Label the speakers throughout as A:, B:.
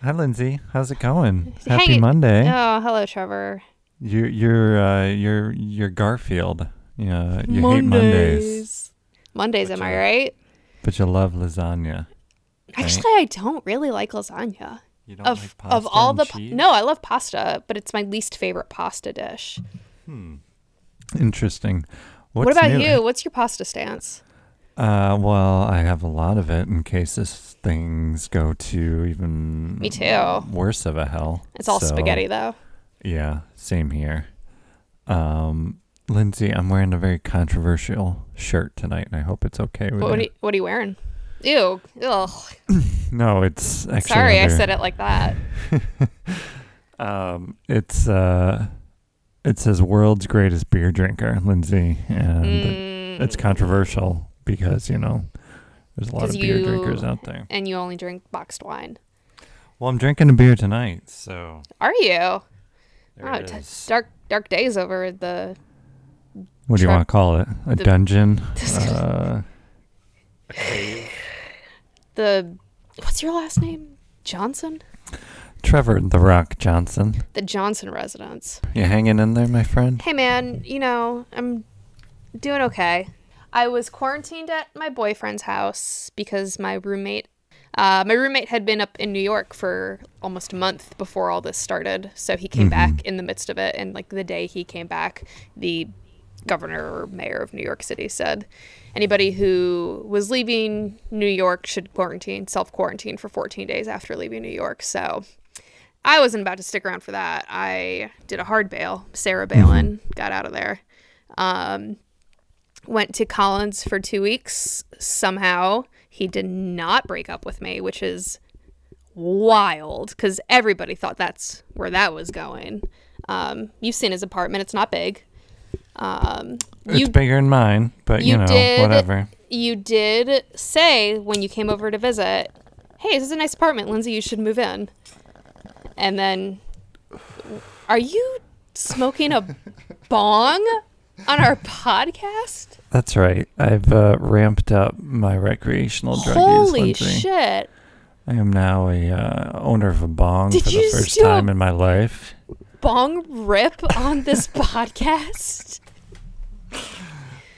A: Hi, Lindsay. How's it going? Happy
B: Hey.
A: Monday.
B: Oh, hello, Trevor.
A: You're you're uh, you're you're Garfield. Yeah, you hate Mondays,
B: Mondays, am
A: But
B: I right?
A: but you love lasagna.
B: Actually, I don't really like lasagna.
A: You don't
B: Of
A: like pasta
B: of all the
A: cheese?
B: no, I love pasta, but it's my least favorite pasta dish. Hmm.
A: Interesting. What's
B: what about
A: new?
B: you? What's your pasta stance?
A: Uh, well, I have a lot of it in case this things go to even
B: Me too.
A: worse of a hell.
B: It's all
A: So,
B: spaghetti though.
A: Yeah, same here. Um, Lindsay, I'm wearing a very controversial shirt tonight, and I hope it's okay with
B: What, what,
A: you.
B: are you, what are you wearing? Ew. Ugh.
A: No, it's actually.
B: Sorry, I said it like that.
A: Um, it's uh, it says world's greatest beer drinker, Lindsay, and
B: Mm,
A: it's controversial because you know there's a lot of beer
B: you-
A: drinkers out there.
B: and you only drink boxed wine.
A: Well, I'm drinking a beer tonight, so
B: Are you?
A: there
B: oh,
A: it
B: t- dark dark days over the
A: What do you want to call it? A
B: the-
A: dungeon? uh,
B: the what's your last name? Johnson?
A: Trevor the Rock Johnson.
B: The Johnson residence.
A: You hanging in there, my friend?
B: Hey man, you know, I'm doing okay. I was quarantined at my boyfriend's house because my roommate uh, my roommate had been up in New York for almost a month before all this started. So he came back in the midst of it and like the day he came back, the governor or mayor of New York City said anybody who was leaving New York should quarantine, self quarantine for 14 days after leaving New York. So I wasn't about to stick around for that. I did a hard bail. Sarah Balin got out of there. Um, went to Colin's for two weeks. Somehow he did not break up with me, which is wild because everybody thought that's where that was going. Um, you've seen his apartment; it's not big. Um,
A: It's
B: you
A: bigger than mine, but you,
B: you
A: know,
B: did-
A: whatever.
B: you did say when you came over to visit, "Hey, this is a nice apartment, Lindsay. You should move in." And then, are you smoking a bong on our podcast?
A: That's right. I've uh, ramped up my recreational drug use,
B: Holy shit!
A: I am now a uh, owner of a bong
B: Did
A: for the first time in my life.
B: Bong rip on this podcast?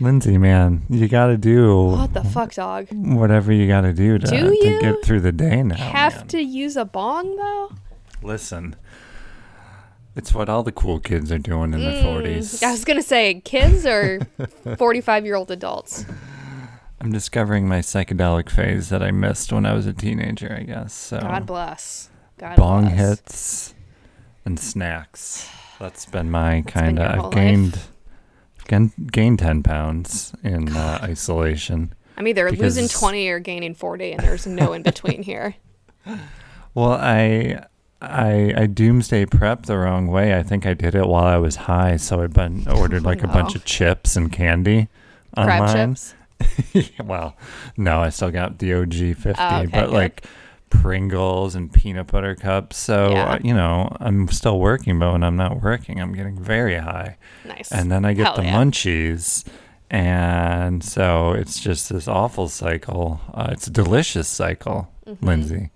A: Lindsay, man, you got to do
B: What the fuck, dog?
A: whatever you got to do to,
B: Do
A: to get through the day now.
B: Have
A: man.
B: to use a bong though?
A: Listen, it's what all the cool kids are doing in their 40s.
B: Mm, I was gonna say kids or forty-five-year-old adults.
A: I'm discovering my psychedelic phase that I missed when I was a teenager, I guess. So
B: God bless. God
A: bong
B: bless.
A: hits and snacks. That's been my kind of. I've gained, gained gained ten pounds in uh, isolation.
B: I'm either losing 20 or gaining 40, and there's no in between here.
A: Well, I I I doomsday prep the wrong way. I think I did it while I was high, so I been ordered like a bunch of chips and candy
B: Crab
A: online.
B: chips.
A: well, no, I still got the OG 50,
B: Oh, okay,
A: but
B: good.
A: like Pringles and peanut butter cups. So,
B: Yeah.
A: uh, you know, I'm still working, but when I'm not working, I'm getting very high.
B: Nice.
A: And then I get
B: Hell
A: the
B: yeah.
A: munchies. And so it's just this awful cycle. Uh, it's a delicious cycle,
B: Mm-hmm.
A: Lindsay.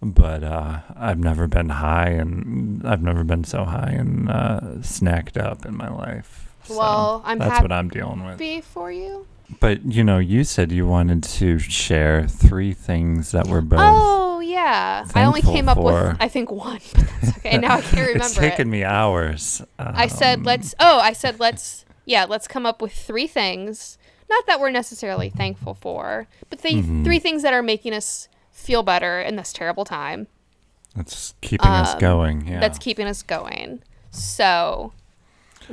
A: But uh, I've never been high, and I've never been so high and uh, snacked up in my life. So
B: Well, I'm
A: that's
B: happy
A: what I'm dealing with.
B: for you.
A: But you know, you said you wanted to share three things that were both.
B: Oh, yeah. I only came up
A: for-
B: with, I think, one, but that's okay. Now I can't remember
A: it's taken
B: it.
A: me hours.
B: I said,
A: Um,
B: let's, oh, I said, let's, yeah, let's come up with three things. Not that we're necessarily thankful for, but the
A: Mm-hmm.
B: three things that are making us feel better in this terrible time.
A: That's keeping us
B: um,
A: going. Yeah.
B: that's keeping us going. So,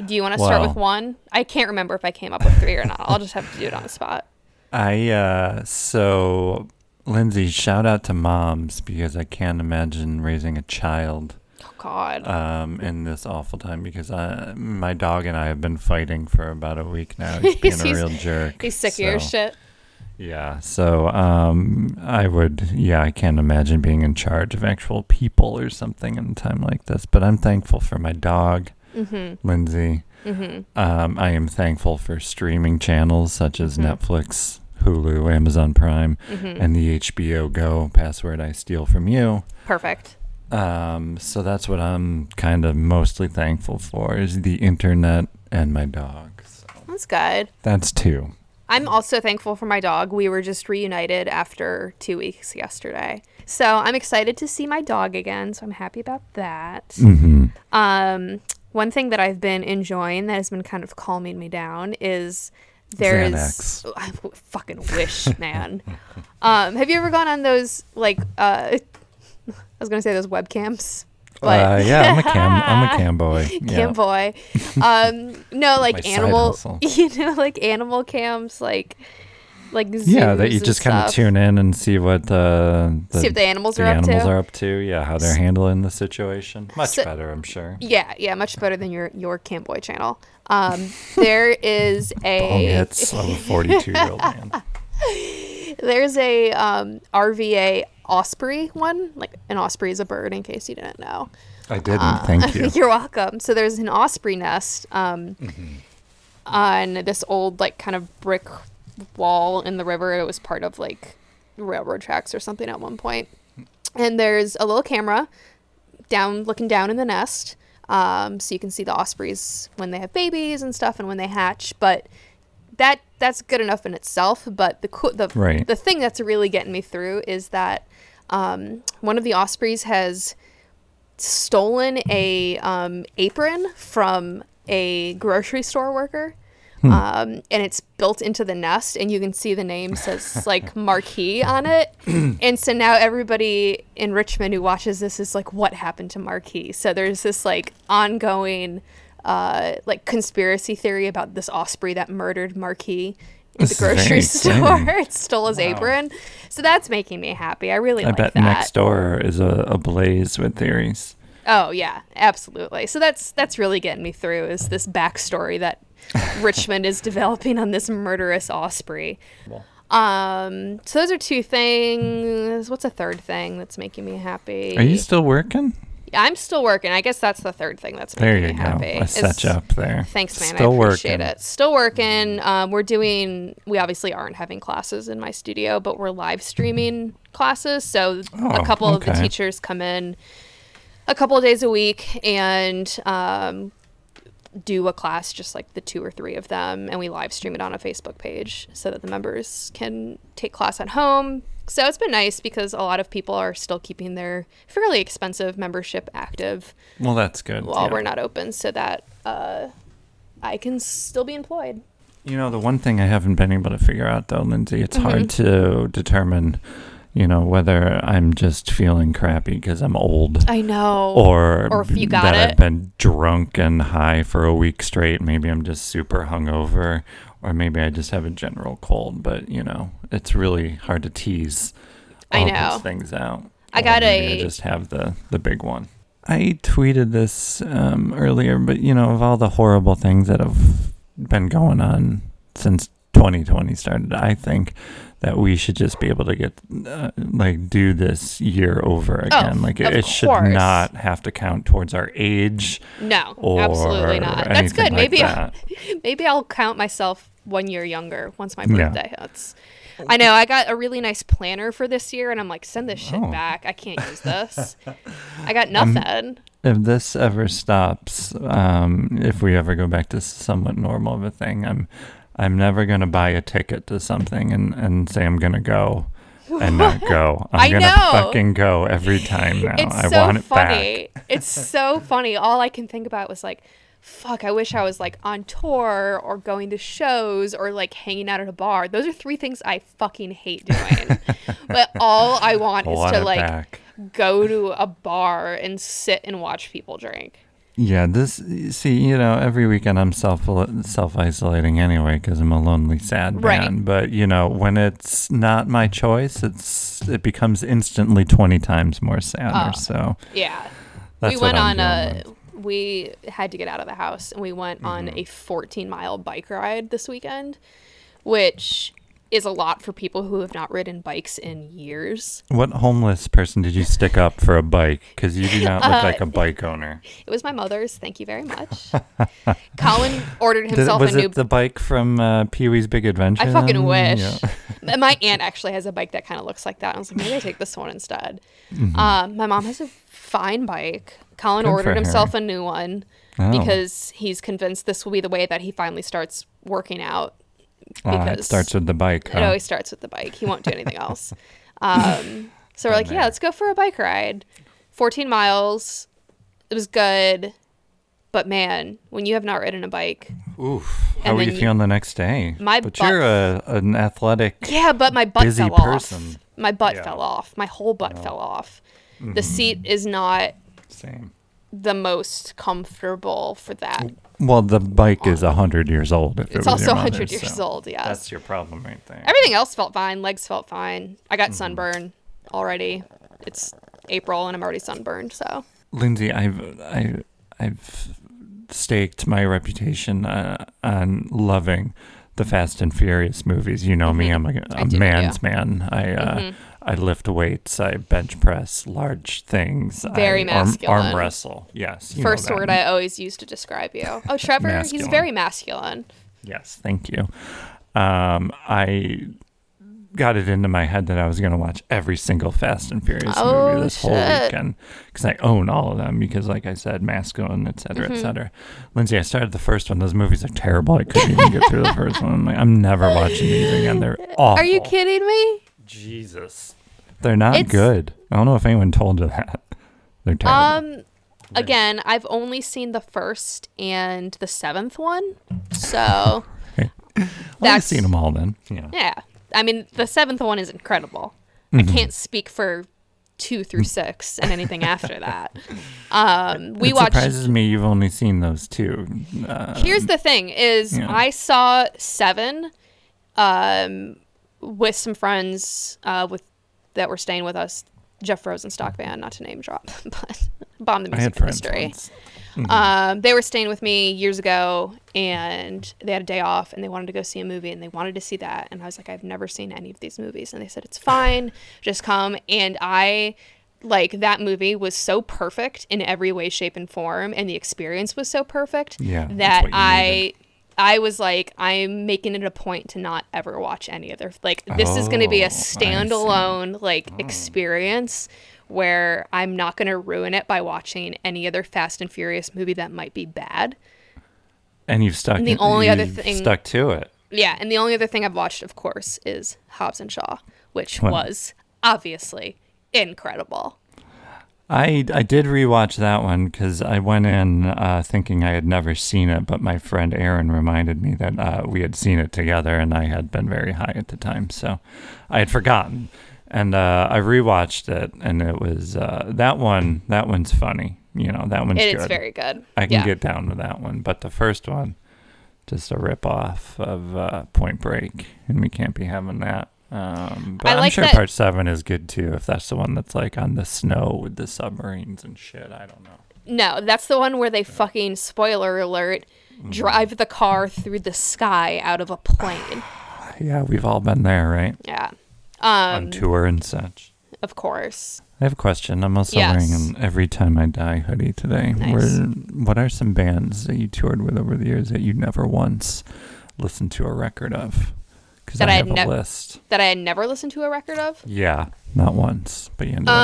B: do you want to start with one? I can't remember if I came up with three or not. I'll just have to do it on the spot.
A: I uh so Lindsay, shout out to moms because I can't imagine raising a child
B: Oh God.
A: um in this awful time because I, my dog and I have been fighting for about a week now. He's being a real jerk.
B: He's sick of your shit.
A: Yeah. So um I would yeah, I can't imagine being in charge of actual people or something in a time like this. But I'm thankful for my dog,
B: Mm-hmm.
A: Lindsay.
B: Mm-hmm.
A: Um, I am thankful for streaming channels such as
B: Mhm.
A: Netflix, Hulu, Amazon Prime,
B: Mhm.
A: and the HBO Go password I steal from you.
B: Perfect.
A: Um, so that's what I'm kind of mostly thankful for is the internet and my dog. So
B: That's good.
A: that's two.
B: I'm also thankful for my dog. We were just reunited after two weeks yesterday. So I'm excited to see my dog again. So I'm happy about that.
A: Mm-hmm.
B: Um, one thing that I've been enjoying that has been kind of calming me down is there's
A: Xanax.
B: I fucking wish, man. um, have you ever gone on those like uh, I was gonna say those webcams, but
A: uh, yeah, I'm a cam. I'm a cam boy. Yeah.
B: cam boy. Um, no, like animal, you know, like animal cams, like like
A: Yeah, that you just kind of tune in and see what uh, the,
B: see what the animals
A: the
B: are up
A: animals
B: to.
A: are up to. Yeah, how they're handling the situation. Much
B: So-
A: better, I'm sure.
B: Yeah, yeah, much better than your your cam boy channel. Um, there is
A: Bong
B: a
A: hits of a 42 year old man.
B: There's a um, RVA osprey one. Like an osprey is a bird, in case you didn't know.
A: I didn't.
B: Uh,
A: Thank you.
B: You're welcome. So there's an osprey nest um, on this old like kind of brick wall in the river. It was part of like railroad tracks or something at one point. And there's a little camera down looking down in the nest. Um, so you can see the ospreys when they have babies and stuff and when they hatch. But that that's good enough in itself. But the co- the
A: Right.
B: the thing that's really getting me through is that um, one of the ospreys has stolen a um, apron from a grocery store worker. Um, and it's built into the nest, and you can see the name says like Marquee on it. and so now everybody in Richmond who watches this is like, what happened to Marquee? So there's this like ongoing uh, like conspiracy theory about this osprey that murdered Marquis in the grocery store.
A: exciting.
B: it stole his
A: Wow.
B: apron. So that's making me happy. I really
A: I
B: like
A: bet
B: that.
A: next door is a, ablaze with theories.
B: Oh yeah, absolutely. So that's that's really getting me through is this backstory that Richmond is developing on this murderous osprey. Um, so those are two things. What's a third thing that's making me happy?
A: Are you still working?
B: I'm still working. I guess that's the third thing that's
A: There
B: making
A: you
B: me
A: go.
B: happy.
A: I
B: is-
A: set you up there.
B: Thanks, man.
A: Still
B: I appreciate
A: working.
B: it. Still working. Um, we're doing. We obviously aren't having classes in my studio, but we're live streaming classes. So
A: Oh,
B: a couple of the teachers come in a couple of days a week and um, do a class, just like the two or three of them, and we live stream it on a Facebook page so that the members can take class at home. So it's been nice because a lot of people are still keeping their fairly expensive membership active
A: Well, that's good.
B: while
A: yeah.
B: we're not open so that uh, I can still be employed.
A: You know, the one thing I haven't been able to figure out, though, Lindsay, it's hard
B: Mm-hmm.
A: to determine, you know, whether I'm just feeling crappy because I'm old
B: I know.
A: or,
B: Or if you got
A: that
B: it.
A: I've been drunk and high for a week straight. Maybe I'm just super hungover, or maybe I just have a general cold. But you know, it's really hard to tease
B: I
A: all
B: know.
A: those things out.
B: I got a-
A: I just have the the big one. I tweeted this um, earlier, but you know, of all the horrible things that have been going on since 2020 started, I think that we should just be able to get uh, like do this year over again. like it,
B: Oh,
A: it should not have to count towards our age
B: no, absolutely not. That's good.
A: like
B: maybe
A: that.
B: maybe I'll count myself one year younger once my
A: Yeah.
B: birthday hits. I know I got a really nice planner for this year, and I'm like, send this shit
A: Oh.
B: back. I can't use this. I got nothing.
A: if this ever stops, um, if we ever go back to somewhat normal of a thing, I'm I'm never gonna buy a ticket to something and, and say I'm gonna go and not go. I'm
B: I
A: gonna
B: know.
A: fucking go every time now.
B: it's
A: I
B: so
A: want it back.
B: it's so funny. All I can think about was like, fuck, I wish I was like on tour or going to shows or like hanging out at a bar. Those are three things I fucking hate doing. but all I want is to like
A: back.
B: go to a bar and sit and watch people drink.
A: Yeah, this see, you know, every weekend I'm self self isolating anyway because I'm a lonely, sad
B: Right.
A: man. But you know, when it's not my choice, it's it becomes instantly twenty times more sadder.
B: Oh.
A: so
B: Yeah.
A: that's
B: we
A: what
B: went
A: I'm
B: on a
A: with.
B: We had to get out of the house and we went on
A: Mm-hmm.
B: a 14 mile bike ride this weekend, which is a lot for people who have not ridden bikes in years.
A: What homeless person did you stick up for a bike? Because you do not look
B: Uh,
A: like a bike owner.
B: It was my mother's. Thank you very much. Colin ordered
A: Did-
B: himself
A: was
B: a new.
A: it the bike from uh, Pee Wee's Big Adventure?
B: I fucking wish.
A: Yeah.
B: My aunt actually has a bike that kind of looks like that. I was like, maybe I take this one instead.
A: Mhm.
B: Um, my mom has a fine bike. Colin
A: Good
B: ordered himself a new one
A: Oh.
B: because he's convinced this will be the way that he finally starts working out.
A: Ah, it
B: because
A: starts with the bike.
B: It always starts with the bike. He won't do anything else. Um, so we're
A: Been
B: like, yeah, let's go for a bike ride. 14 miles. It was good. But man, when you have not ridden a bike,
A: Oof. How
B: And
A: were you
B: you-
A: feeling the next day?
B: My
A: but
B: butt-
A: you're a, an athletic.
B: yeah, but my butt
A: Busy
B: fell
A: person.
B: off. My butt
A: Yeah.
B: fell off. My whole butt
A: No.
B: fell off.
A: Mm-hmm.
B: The seat is not
A: Same.
B: the most comfortable for that.
A: Well, the bike is a hundred years old. If it
B: It's
A: was
B: also
A: your
B: 100
A: mother's,
B: years
A: so
B: old, Yeah,
A: That's your problem right there.
B: Everything else felt fine. Legs felt fine. I
A: Mm-hmm.
B: got sunburn already. It's April and I'm already sunburned, so.
A: Lindsay, I've I, I've staked my reputation uh, on loving the Fast and Furious movies. You know me;
B: Mhm.
A: I'm a
B: do,
A: man's man. I uh,
B: Mhm.
A: I lift weights. I bench press large things.
B: Very
A: I
B: masculine.
A: arm wrestle. Yes.
B: First word I always use to describe you. Oh, Trevor, he's very masculine.
A: Yes, thank you. Um, I got it into my head that I was going to watch every single Fast and Furious
B: Oh,
A: movie this whole weekend because I own all of them. Because, like I said, masculine, et cetera,
B: Mhm.
A: et cetera. Lindsay, I started the first one. Those movies are terrible. I couldn't even get through the first one. I'm like, I'm never watching these again. They're awful.
B: Are you kidding me?
A: Jesus, they're not
B: It's-
A: good. I don't know if anyone told you that. They're terrible.
B: Um, again, I've only seen the first and the seventh one, so
A: well, I've
B: that's-
A: seen them all then. Yeah.
B: yeah. I mean, the seventh one is incredible. I can't speak for two through six and anything after that. Um, we
A: it
B: watched.
A: surprises me you've only seen those two. Uh,
B: Here's the thing: is
A: Yeah.
B: I saw seven, um, with some friends, uh, with that were staying with us. Jeff Rosenstock band, not to name drop, but bomb the music industry.
A: Mhm.
B: Um, they were staying with me years ago, and they had a day off, and they wanted to go see a movie, and they wanted to see that, and I was like, I've never seen any of these movies, and they said it's fine, just come, and I like that movie was so perfect in every way, shape, and form, and the experience was so perfect
A: Yeah,
B: that I.
A: needed.
B: I was like, I'm making it a point to not ever watch any other. Like, this is going to be a oh,
A: see.
B: standalone like oh. experience where I'm not going to ruin it by watching any other Fast and Furious movie that might be bad.
A: and you've stuck.
B: And the only other thing-
A: stuck to it.
B: Yeah, and the only other thing I've watched, of course, is Hobbs and Shaw, which
A: Well.
B: was obviously incredible.
A: I I did rewatch that one because I went in uh, thinking I had never seen it, but my friend Aaron reminded me that uh, we had seen it together, and I had been very high at the time, so I had forgotten. And uh, I rewatched it, and it was uh, that one. That one's funny. You know, that one's
B: It
A: good.
B: is very good.
A: I can
B: yeah.
A: get down with that one, but the first one, just a rip off of uh, Point Break, and we can't be having that. Um, but
B: I
A: I'm
B: like
A: sure
B: that-
A: part seven is good too, if that's the one that's like on the snow with the submarines and shit. I don't know.
B: No, that's the one where they fucking spoiler alert
A: Mm-hmm.
B: drive the car through the sky out of a plane.
A: Yeah, we've all been there, right?
B: Yeah.
A: On
B: Um,
A: tour and such.
B: of course.
A: I have a question. I'm also
B: Yes.
A: wearing an Every Time I Die hoodie today.
B: Nice.
A: Where, what are some bands that you toured with over the years that you never once listened to a record of?
B: That
A: I
B: I had
A: a
B: nev-
A: list.
B: That I had never listened to a record of.
A: Yeah, not once, but you ended up.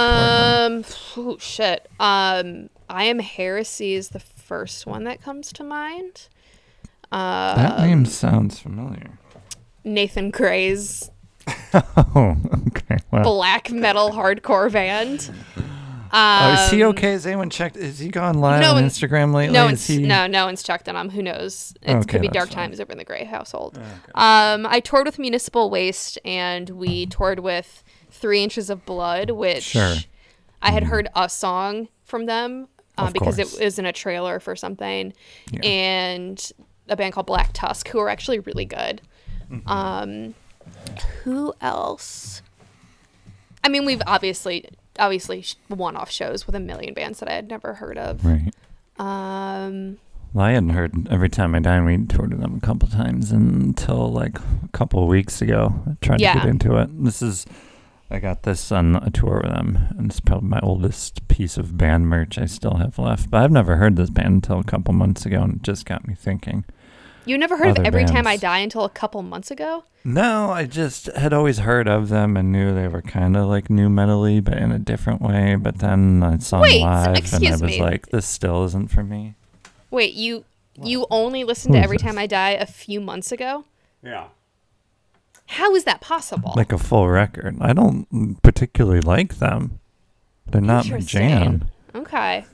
B: Um, oh, shit. Um, I am heresy is the first one that comes to mind. Uh,
A: That name sounds familiar.
B: Nathan Gray's
A: Oh, okay. Well,
B: black metal hardcore band. Um,
A: oh, is he okay? Has anyone checked? Is he gone live
B: no
A: on
B: one's-
A: Instagram lately?
B: No one's
A: he...
B: no no one's checked on him. Who knows? It
A: Okay,
B: could be dark
A: fine.
B: times over in the Gray household.
A: Okay.
B: Um, I toured with Municipal Waste, and we toured with Three Inches of Blood, which
A: Sure.
B: I had heard a song from them um, because
A: course.
B: it was in a trailer for something,
A: Yeah.
B: and a band called Black Tusk, who are actually really good.
A: Mm-hmm.
B: Um, who else? I mean, we've obviously obviously one-off shows with a million bands that I had never heard of.
A: Right.
B: Um,
A: Well, I hadn't heard Every Time I Die. We toured with them a couple times until like a couple of weeks ago. I tried to get into it. This is, I got this on a tour with them, and it's probably my oldest piece of band merch I still have left. But I've never heard this band until a couple months ago, and it just got me thinking.
B: You never heard of
A: Other
B: Every Time I. Die until a couple months ago?
A: No, I just had always heard of them and knew they were kind of like new metally, but in a different way. But then I saw
B: Wait,
A: them live, and I was
B: me.
A: like, "This still isn't for me."
B: Wait, you you only listened
A: Who
B: to Every
A: this?
B: Time I Die a few months ago?
C: Yeah.
B: How is that possible?
A: Like a full record. I don't particularly like them. They're not my jam.
B: okay.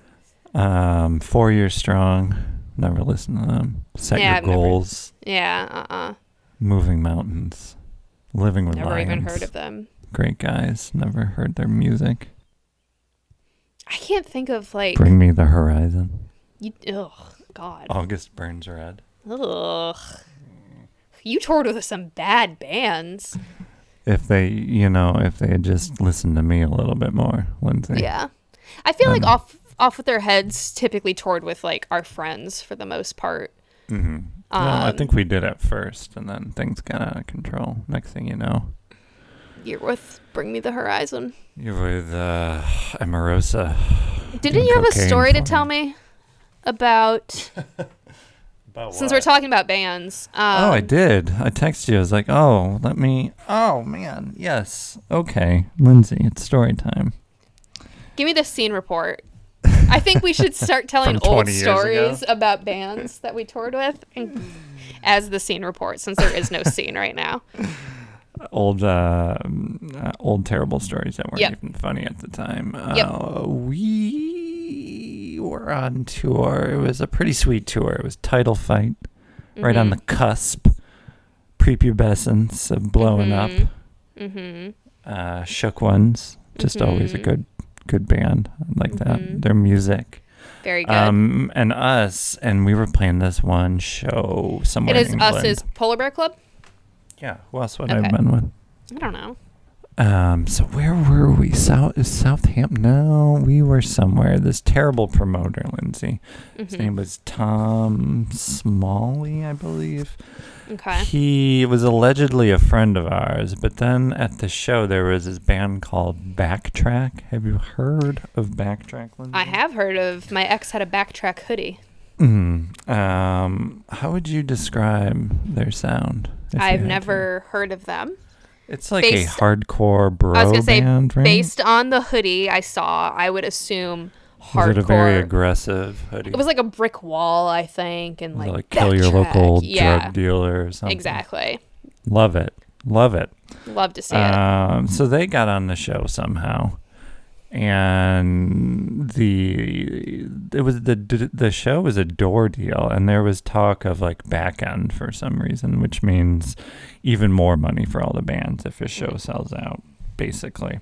A: Um, Four Years Strong. Never listened to them. Set
B: Yeah,
A: Your
B: I've never-
A: Goals.
B: Yeah, uh-uh.
A: Moving Mountains. Living with
B: Never
A: Lions.
B: even heard of them.
A: Great guys. Never heard their music.
B: I can't think of like
A: Bring Me the Horizon.
B: you ugh, god.
A: August Burns Red.
B: Ugh. You toured with some bad bands.
A: If they, you know, if they had just listened to me a little bit more, Lindsay.
B: Yeah. I feel like
A: Um,
B: off off with their heads typically toured with like our friends for the most part.
A: Mm-hmm. well, I
B: Um,
A: think we did at first, and then things got out of control. Next thing you know,
B: You're with Bring Me the Horizon.
A: you're with uh, Emarosa.
B: Didn't you have a story to
A: for
B: tell
A: me.
B: me about
A: About
B: since we're talking about bands? Um,
A: oh, I did. I texted you. I was like, "Oh, let me." Oh man, yes. Okay, Lindsay, it's story time.
B: Give me the scene report. I think we should start telling old
A: 20 years ago?
B: stories about bands that we toured with as the scene report, since there is no scene right now.
A: Old, uh, uh, old terrible stories that weren't
B: Yep.
A: even funny at the time.
B: Yep.
A: Uh, we were on tour. It was a pretty sweet tour. It was Title Fight, right on the cusp, prepubescence of blowing up.
B: Mm-hmm.
A: Uh, Shook Ones, just always a
B: Mhm.
A: good, good band. I like
B: Mhm.
A: that. Their music.
B: Very good.
A: Um, and us, and we were playing this one show somewhere.
B: it is us is Polar Bear Club.
A: yeah. Who else would I have been with?
B: I don't know.
A: Um, so where were we? South is Southampton? No, we were somewhere. This terrible promoter, Lindsay. His
B: Mhm.
A: name was Tom Smalley, I believe.
B: Okay.
A: He was allegedly a friend of ours, but then at the show there was this band called Backtrack. Have you heard of Backtrack, Lindsay?
B: I have heard of my ex had a backtrack hoodie.
A: Mm. Um, how would you describe their sound?
B: I've
A: had to?
B: never heard of them.
A: It's like
B: based-
A: a hardcore bro
B: I was gonna say,
A: band, right?
B: Based on the hoodie I saw, I would assume
A: was
B: hardcore.
A: it a very aggressive hoodie?
B: It was like a brick wall, I think, and like
A: like kill your
B: backtrack.
A: local
B: yeah,
A: drug dealer or something.
B: exactly.
A: Love it. Love it.
B: Love to see it.
A: Um, so they got on the show somehow, and the it was the the show was a door deal, and there was talk of like back end for some reason, which means even more money for all the bands if a show sells out, basically.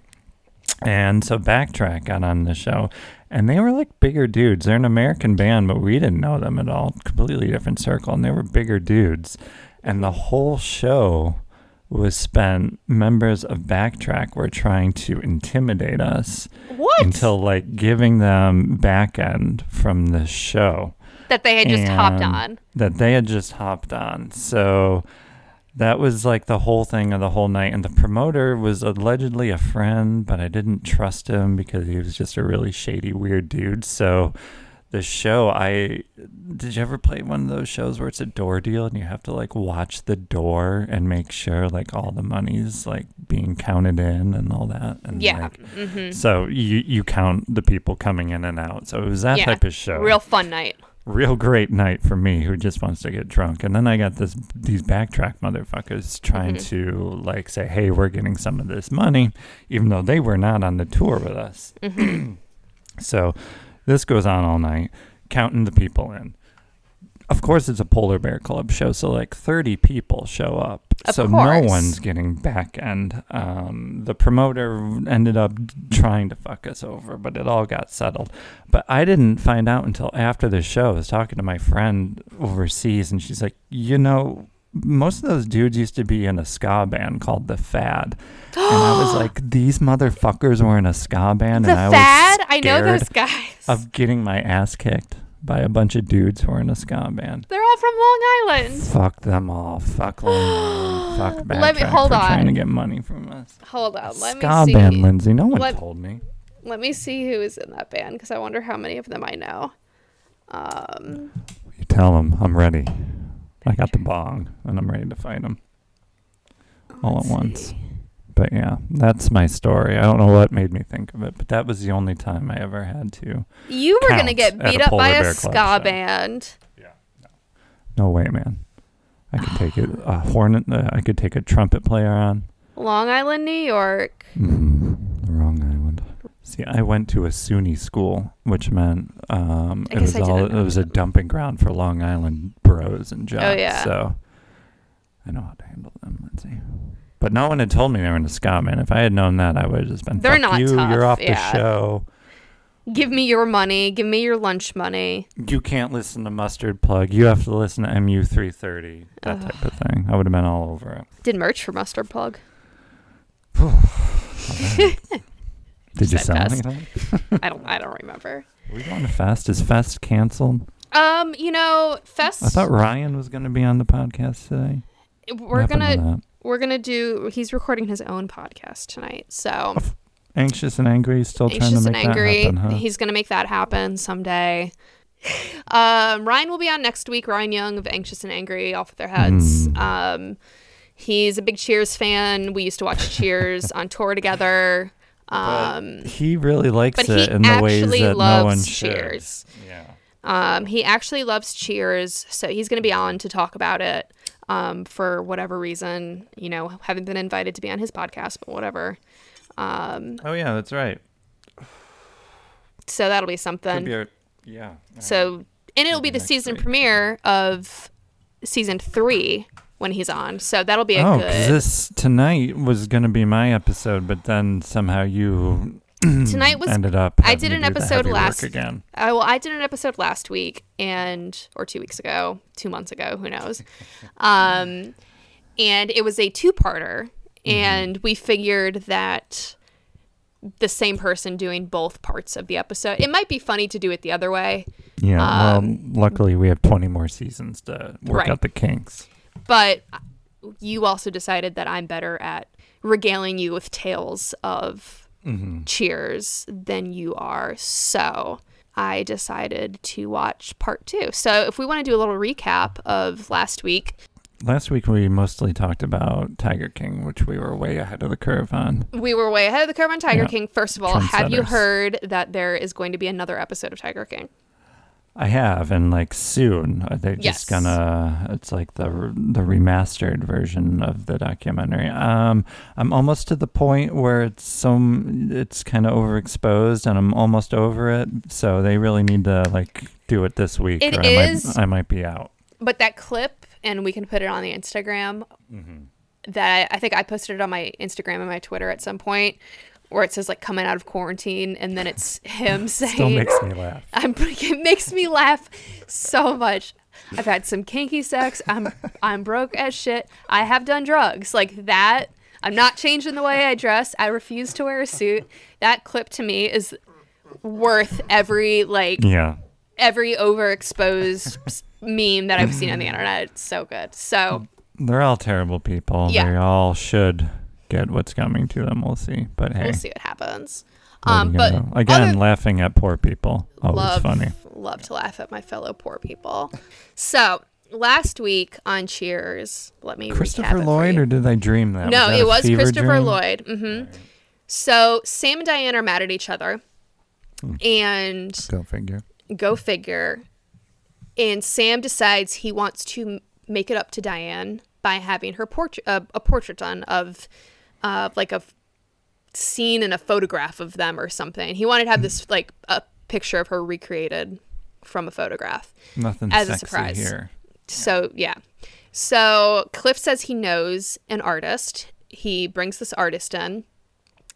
A: And so Backtrack got on the show, and they were like bigger dudes. They're an American band, but we didn't know them at all. Completely different circle, and they were bigger dudes. And the whole show was spent. Members of Backtrack were trying to intimidate us
B: what?
A: until like giving them back end from the show
B: that they had just hopped on.
A: that they had just hopped on. So that was like the whole thing of the whole night. And the promoter was allegedly a friend, but I didn't trust him because he was just a really shady, weird dude. So the show, I did you ever play one of those shows where it's a door deal and you have to like watch the door and make sure like all the money's like being counted in and all that? And
B: Yeah.
A: like,
B: hmm
A: so you you count the people coming in and out. So it was that
B: Yeah.
A: type of show
B: Real fun night.
A: real great night for me who just wants to get drunk and then i got this these backtrack motherfuckers trying
B: Mhm.
A: to like say hey we're getting some of this money even though they were not on the tour with us
B: hmm
A: so this goes on all night counting the people in. Of course it's a polar bear club show so like 30 people show up.
B: Of
A: so no one's getting back end um, the promoter ended up trying to fuck us over but it all got settled. But i didn't find out until after the show. I was talking to my friend overseas and she's like you know most of those dudes used to be in a ska band called the fad and i was like these motherfuckers were in a ska band
B: The
A: and i
B: fad.
A: was
B: I know those guys.
A: of getting my ass kicked by a bunch of dudes who were in a ska band.
B: They're all from Long Island.
A: Fuck them all. Fuck Long Island. Fuck Backtrack
B: Let me- hold
A: for trying to get money from us.
B: Hold on. Let
A: ska
B: me see.
A: band, Lindsay. No one
B: Let-
A: told me.
B: Let me see who is in that band because I wonder how many of them I know. Um,
A: You tell them I'm ready. I got the bong, and I'm ready to fight him all
B: Let's
A: at once.
B: see.
A: But yeah, that's my story. I don't know what made me think of it, but that was the only time I ever had to.
B: You were gonna get beat up by a ska
A: Club show.
B: band.
A: No way, man. I could take it a hornet. Uh, I could take a trumpet player on.
B: Long Island, New York.
A: Mm, the wrong island. See, I went to a SUNY school, which meant um, it was all. It was a dumping ground for Long Island bros and jocks.
B: Oh, yeah.
A: So I know how to handle them. Let's see. But no one had told me they were in a ska man. If I had known that, I would have just been.
B: They're
A: Fuck
B: not
A: you.
B: tough,
A: You're off
B: yeah.
A: the show.
B: Give me your money. Give me your lunch money.
A: You can't listen to Mustard Plug. You have to listen to MU330. That
B: Ugh.
A: type of thing. I would have been all over it.
B: Did merch for Mustard Plug.
A: Did you sell
B: fest.
A: anything?
B: I don't. I don't remember.
A: Are we going to Fest? Is Fest canceled?
B: Um, you know, Fest.
A: I thought Ryan was going to be on the podcast today.
B: We're
A: to
B: gonna we're gonna do. He's recording his own podcast tonight, so
A: Anxious and angry, still trying to make
B: and angry.
A: that happen, huh?
B: He's gonna make that happen someday. Um, Ryan will be on next week. Ryan Young of Anxious and Angry, off with their heads.
A: Hmm.
B: Um, he's a big Cheers fan. We used to watch Cheers on tour together. Um,
A: he really likes
B: but
A: it
B: he
A: in the ways
B: actually
A: that
B: loves
A: no one should.
B: Cheers.
A: Yeah.
B: Um, he actually loves Cheers, so he's going to be on to talk about it. Um, for whatever reason, you know, haven't been invited to be on his podcast, but whatever. Um,
A: Oh yeah, that's right.
B: so that'll be something.
A: be our- yeah.
B: So, and it'll
A: Maybe
B: be the season
A: week.
B: premiere of season three when he's on. So that'll be a
A: oh,
B: good.
A: this tonight was going to be my episode, but then somehow you
B: Tonight was-
A: ended up.
B: I did an episode last-
A: again.
B: Uh, well, I did an episode last week and or two weeks ago, two months ago, who knows? Um, and it was a two-parter,
A: Mm-hmm.
B: and we figured that the same person doing both parts of the episode. It might be funny to do it the other way,
A: Yeah.
B: Um,
A: well, luckily we have 20 more seasons to work
B: Right.
A: out the kinks.
B: But you also decided that I'm better at regaling you with tales of
A: Mm-hmm.
B: cheers than you are. So I decided to watch part two. So if we want to do a little recap of last week,
A: Last week we mostly talked about Tiger King, which we were way ahead of the curve on.
B: we were way ahead of the curve on Tiger
A: Yeah.
B: King. First of all, have you heard that there is going to be another episode of Tiger King?
A: I have, and like soon uh, they're
B: Yes.
A: just gonna. It's like the the remastered version of the documentary. Um, I'm almost to the point where it's some. It's kind of overexposed, and I'm almost over it. So they really need to like do it this week,
B: It
A: or I might I might be out.
B: But that clip, and we can put it on the Instagram. That I think I posted it on my Instagram and my Twitter at some point, where it says like coming out of quarantine, and then it's him saying,
A: Still makes me laugh.
B: I'm it makes me laugh so much. I've had some kinky sex. I'm I'm broke as shit. I have done drugs. Like that. I'm not changing the way I dress. I refuse to wear a suit. That clip to me is worth every like
A: Yeah.
B: every overexposed meme that I've seen on the internet. It's so good. So
A: They're all terrible people.
B: Yeah.
A: They all should get what's coming to them. We'll see. But hey,
B: we'll see what happens. Um, but
A: again,
B: other-
A: laughing at poor people. Always
B: love
A: funny.
B: love to laugh at my fellow poor people. So last week on Cheers, let me
A: Christopher Lloyd, or did I dream that?
B: no,
A: that
B: it was Christopher
A: dream?
B: Lloyd. hmm So Sam and Diane are mad at each other,
A: Hmm.
B: and
A: Go figure.
B: go figure. And Sam decides he wants to make it up to Diane by having her portrait, uh, a portrait done of, uh, like a f- scene and a photograph of them or something. He wanted to have this like a picture of her recreated from a photograph.
A: Nothing
B: As a surprise.
A: here.
B: So yeah. So Cliff says he knows an artist. He brings this artist in.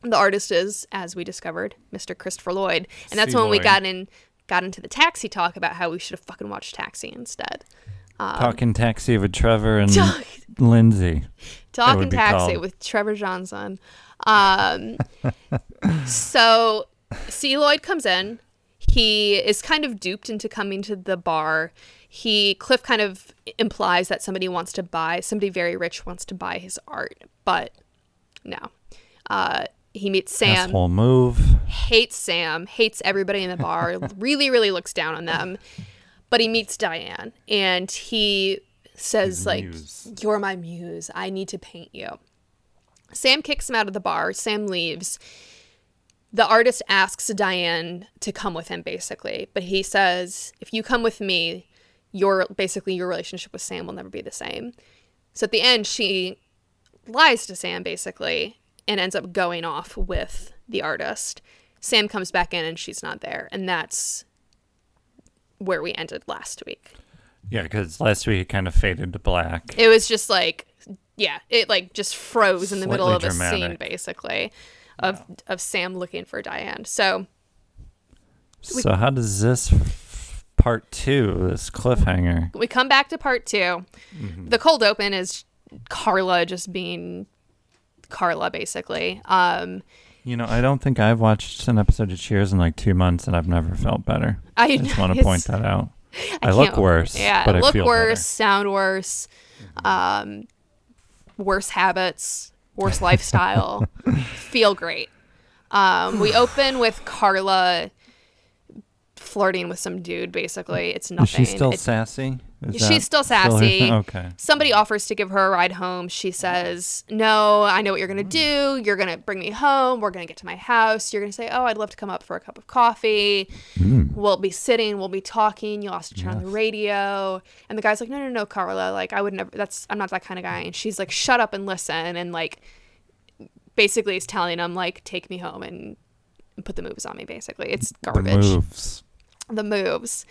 B: The artist is, as we discovered, Mr. Christopher Lloyd, and that's
A: C.
B: when we got in got into the taxi talk about how we should have fucking watched Taxi instead. Um,
A: Talking taxi with Trevor and Lindsay.
B: Talking
A: would be
B: Taxi
A: called.
B: with Trevor Johnson. Um, so C. Lloyd comes in. He is kind of duped into coming to the bar. He Cliff kind of implies that somebody wants to buy somebody very rich wants to buy his art, but no. Uh, he meets Sam
A: Asshole move.
B: hates Sam, hates everybody in the bar, really, really looks down on them. But he meets Diane and he says like
A: muse.
B: you're my muse. I need to paint you. Sam kicks him out of the bar. Sam leaves. The artist asks Diane to come with him basically, but he says if you come with me, your basically your relationship with Sam will never be the same. So at the end she lies to Sam basically and ends up going off with the artist. Sam comes back in and she's not there, and that's where we ended last week.
A: Yeah, because last week it kind of faded to black.
B: It was just like, yeah, it like just froze in the middle of
A: Slightly
B: a scene, basically, of of Sam looking for Diane. So
A: So how does this f- part two, this cliffhanger?
B: we come back to part 2
A: Mm-hmm.
B: The cold open is Carla just being Carla, basically. Um,
A: You know, I don't think I've watched an episode of Cheers in like two months, and I've never felt better.
B: I,
A: I just want to point that out. I,
B: I
A: look worse,
B: Yeah,
A: but I
B: look
A: feel
B: worse,
A: better.
B: sound worse, um, worse habits, worse lifestyle, feel great. Um, we open with Carla flirting with some dude. Basically, it's nothing.
A: Is she still
B: It's-
A: sassy? Is
B: She's still sassy.
A: thing? okay.
B: Somebody offers to give her a ride home. She says, No, I know what you're going to do. You're going to bring me home. We're going to get to my house. You're going to say, Oh, I'd love to come up for a cup of coffee.
A: Mm.
B: We'll be sitting. We'll be talking. You'll also turn on the radio. And the guy's like, No, no, no, Carla. Like, I would never, that's, I'm not that kind of guy. And she's like, Shut up and listen. And like, basically, is telling him, like, Take me home and, and put the moves on me, basically. It's garbage.
A: The moves.
B: The moves.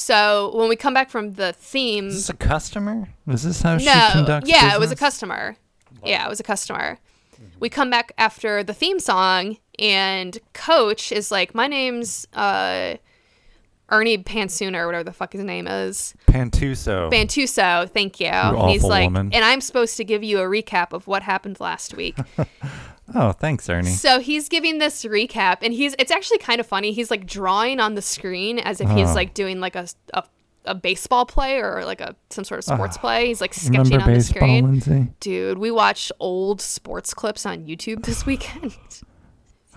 B: So when we come back from the theme.
A: Is this a customer? Is this how she
B: No,
A: conducts
B: yeah, it was a
A: business?
B: customer. Yeah, it was a customer. We come back after the theme song, and Coach is like, "My name's uh, Ernie Pansuna or whatever the fuck his name is,
A: Pantusso.
B: Pantusso, Thank you." and he's like,
A: woman.
B: "And I'm supposed to give you a recap of what happened last week."
A: oh, thanks, Ernie.
B: so he's giving this recap, and he's it's actually kind of funny. He's like drawing on the screen as if he's
A: Oh.
B: like doing like a. a a baseball play or like a some sort of uh-huh. sports play. He's like sketching on the
A: baseball,
B: screen.
A: Lindsay?
B: Dude, we watched old sports clips on YouTube this weekend.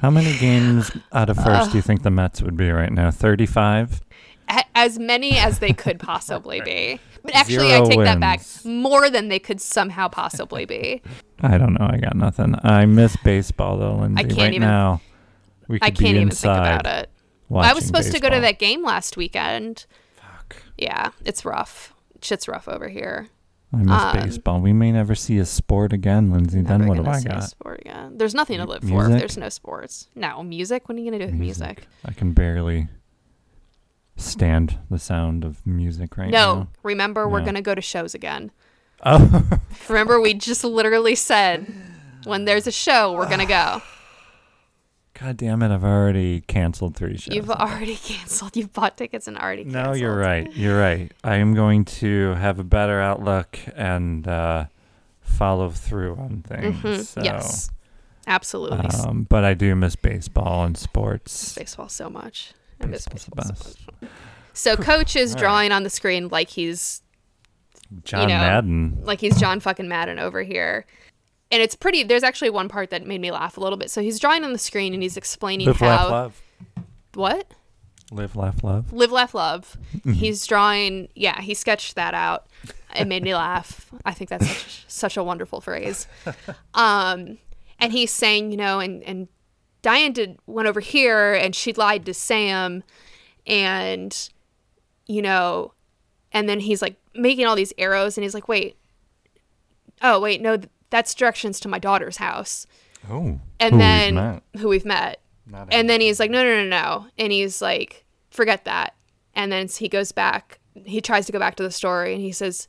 A: How many games out of first do you think the Mets would be right now? 35?
B: As many as they could possibly be. But actually,
A: Zero
B: I take that back. More than they could somehow possibly be.
A: I don't know. I got nothing. I miss baseball though, Lindsay.
B: can't
A: right
B: even-
A: now, we could
B: I can't even think about it. I was supposed to go to that game last weekend.
A: Fuck.
B: Yeah, it's rough. Shit's rough over here.
A: I miss
B: Um,
A: baseball. We may never see a sport again, Lindsay. Then what do I
B: see a
A: got?
B: Sport again. There's nothing to live for if there's no sports. No, music? What are you going to do with music?
A: I can barely stand the sound of music right
B: no,
A: now.
B: No, remember, we're to go to shows again.
A: Oh,
B: Remember, we just literally said when there's a show, we're going to go.
A: God damn it! I've already canceled three shows.
B: You've already canceled. You've bought tickets and already canceled.
A: No, you're right. You're right. I am going to have a better outlook and uh, follow through on things.
B: Mhm,
A: So,
B: Yes, absolutely.
A: Um, but I do miss baseball and sports.
B: baseball so much. I miss baseball so much. So coach is
A: All right.
B: drawing on the screen like he's
A: John
B: know,
A: Madden.
B: like he's John fucking Madden over here. And it's pretty there's actually one part that made me laugh a little bit. So he's drawing on the screen and he's explaining how.
A: Live,
B: how
A: laugh, love.
B: what?
A: Live, laugh, love.
B: Live laugh love.
A: Mm-hmm.
B: He's drawing yeah, he sketched that out. It made me laugh. I think that's such, such a wonderful phrase. Um and he's saying, you know, and and Diane did went over here and she lied to Sam and you know and then he's like making all these arrows and he's like wait oh wait no that's directions to my daughter's house
A: Oh.
B: and
A: who we've
B: then
A: met.
B: who we've met
A: Not
B: and then he's like no no no no and he's like forget that and then he goes back he tries to go back to the story and he says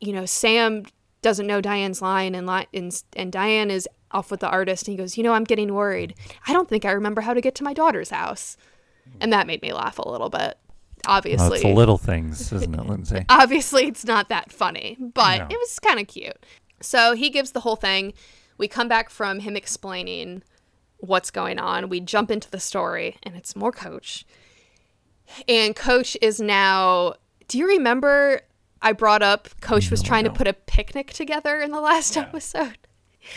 B: you know sam doesn't know diane's line and li- and, and diane is off with the artist and he goes you know i'm getting worried i don't think i remember how to get to my daughter's house and that made me laugh a little bit obviously
A: it's the little things, isn't it, Lindsay?
B: obviously it's not that funny, but
A: No.
B: it was kind of cute. So he gives the whole thing. We come back from him explaining what's going on. We jump into the story, and it's more Coach. And Coach is now. Do you remember I brought up Coach was
A: No,
B: trying to put a picnic together in the last episode?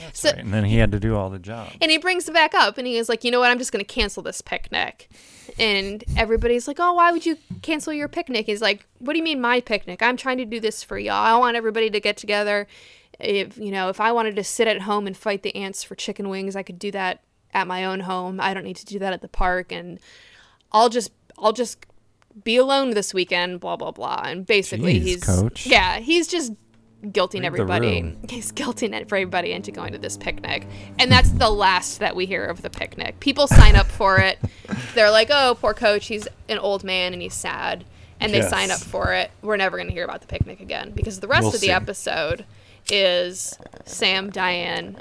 A: That's
B: So-
A: right. And then he had to do all the jobs.
B: And he brings it back up and he is like, you know what, I'm just going to cancel this picnic. And everybody's like, oh, why would you cancel your picnic? He's like, what do you mean my picnic? I'm trying to do this for y'all. I want everybody to get together. If, you know, if I wanted to sit at home and fight the ants for chicken wings, I could do that at my own home. I don't need to do that at the park. And I'll just, I'll just be alone this weekend, blah, blah, blah. And basically
A: Jeez,
B: he's,
A: coach.
B: yeah, he's just guilting
A: Read
B: everybody. He's guilting everybody into going to this picnic. And that's the last that we hear of the picnic. People sign up for it. They're like, oh, poor coach. He's an old man and he's sad. And they
A: Yes.
B: sign up for it. We're never going to hear about the picnic again because the rest
A: We'll
B: of the
A: see.
B: episode is Sam, Diane,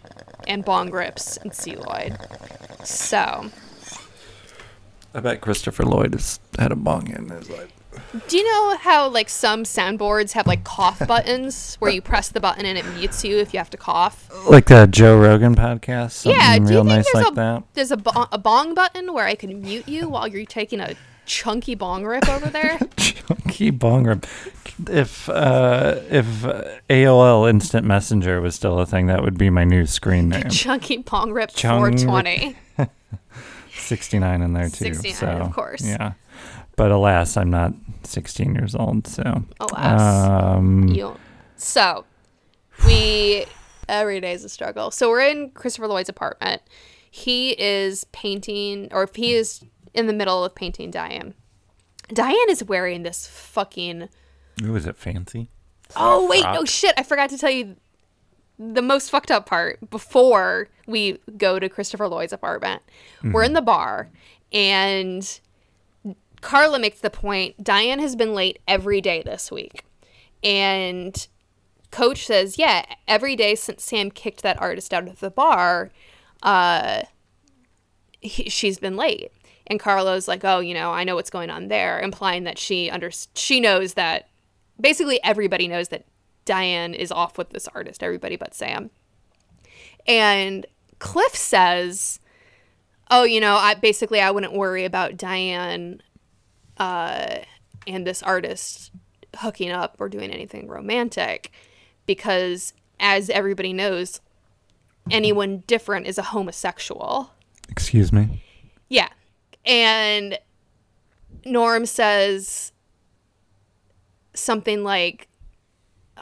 B: and Bong Grips and C. Lloyd. So,
A: I bet Christopher Lloyd has had a bong in his life.
B: do you know how like some soundboards have like cough buttons where you press the button and it mutes you if you have to cough?
A: Like the Joe Rogan podcast. Something
B: Yeah, do you
A: real
B: think
A: nice
B: there's
A: like
B: a
A: that.
B: there's a, bo- a bong button where I can mute you while you're taking a chunky bong rip over there?
A: Chunky bong rip. If uh, if uh, AOL Instant Messenger was still a thing, that would be my new screen name.
B: chunky bong rip
A: Chung-
B: 420.
A: 69 in there too.
B: 69,
A: so,
B: of course.
A: Yeah. But alas, I'm not 16 years old, so.
B: Alas.
A: Um,
B: You. So, we every day is a struggle. So we're in Christopher Lloyd's apartment. He is painting, or if he is in the middle of painting Diane. Diane is wearing this fucking.
A: ooh, is it fancy?
B: Oh wait, no
A: frock?
B: shit! I forgot to tell you the most fucked up part before we go to Christopher Lloyd's apartment. We're in the bar, and Carla makes the point Diane has been late every day this week. And coach says, Yeah, every day since Sam kicked that artist out of the bar, uh, he, she's been late. And Carla's like, Oh, you know, I know what's going on there, implying that she under she knows that basically everybody knows that Diane is off with this artist, everybody but Sam. And Cliff says, "Oh, you know, I basically I wouldn't worry about Diane uh, and this artist hooking up or doing anything romantic because as everybody knows, anyone different is a homosexual."
A: Excuse me.
B: Yeah. And Norm says something like,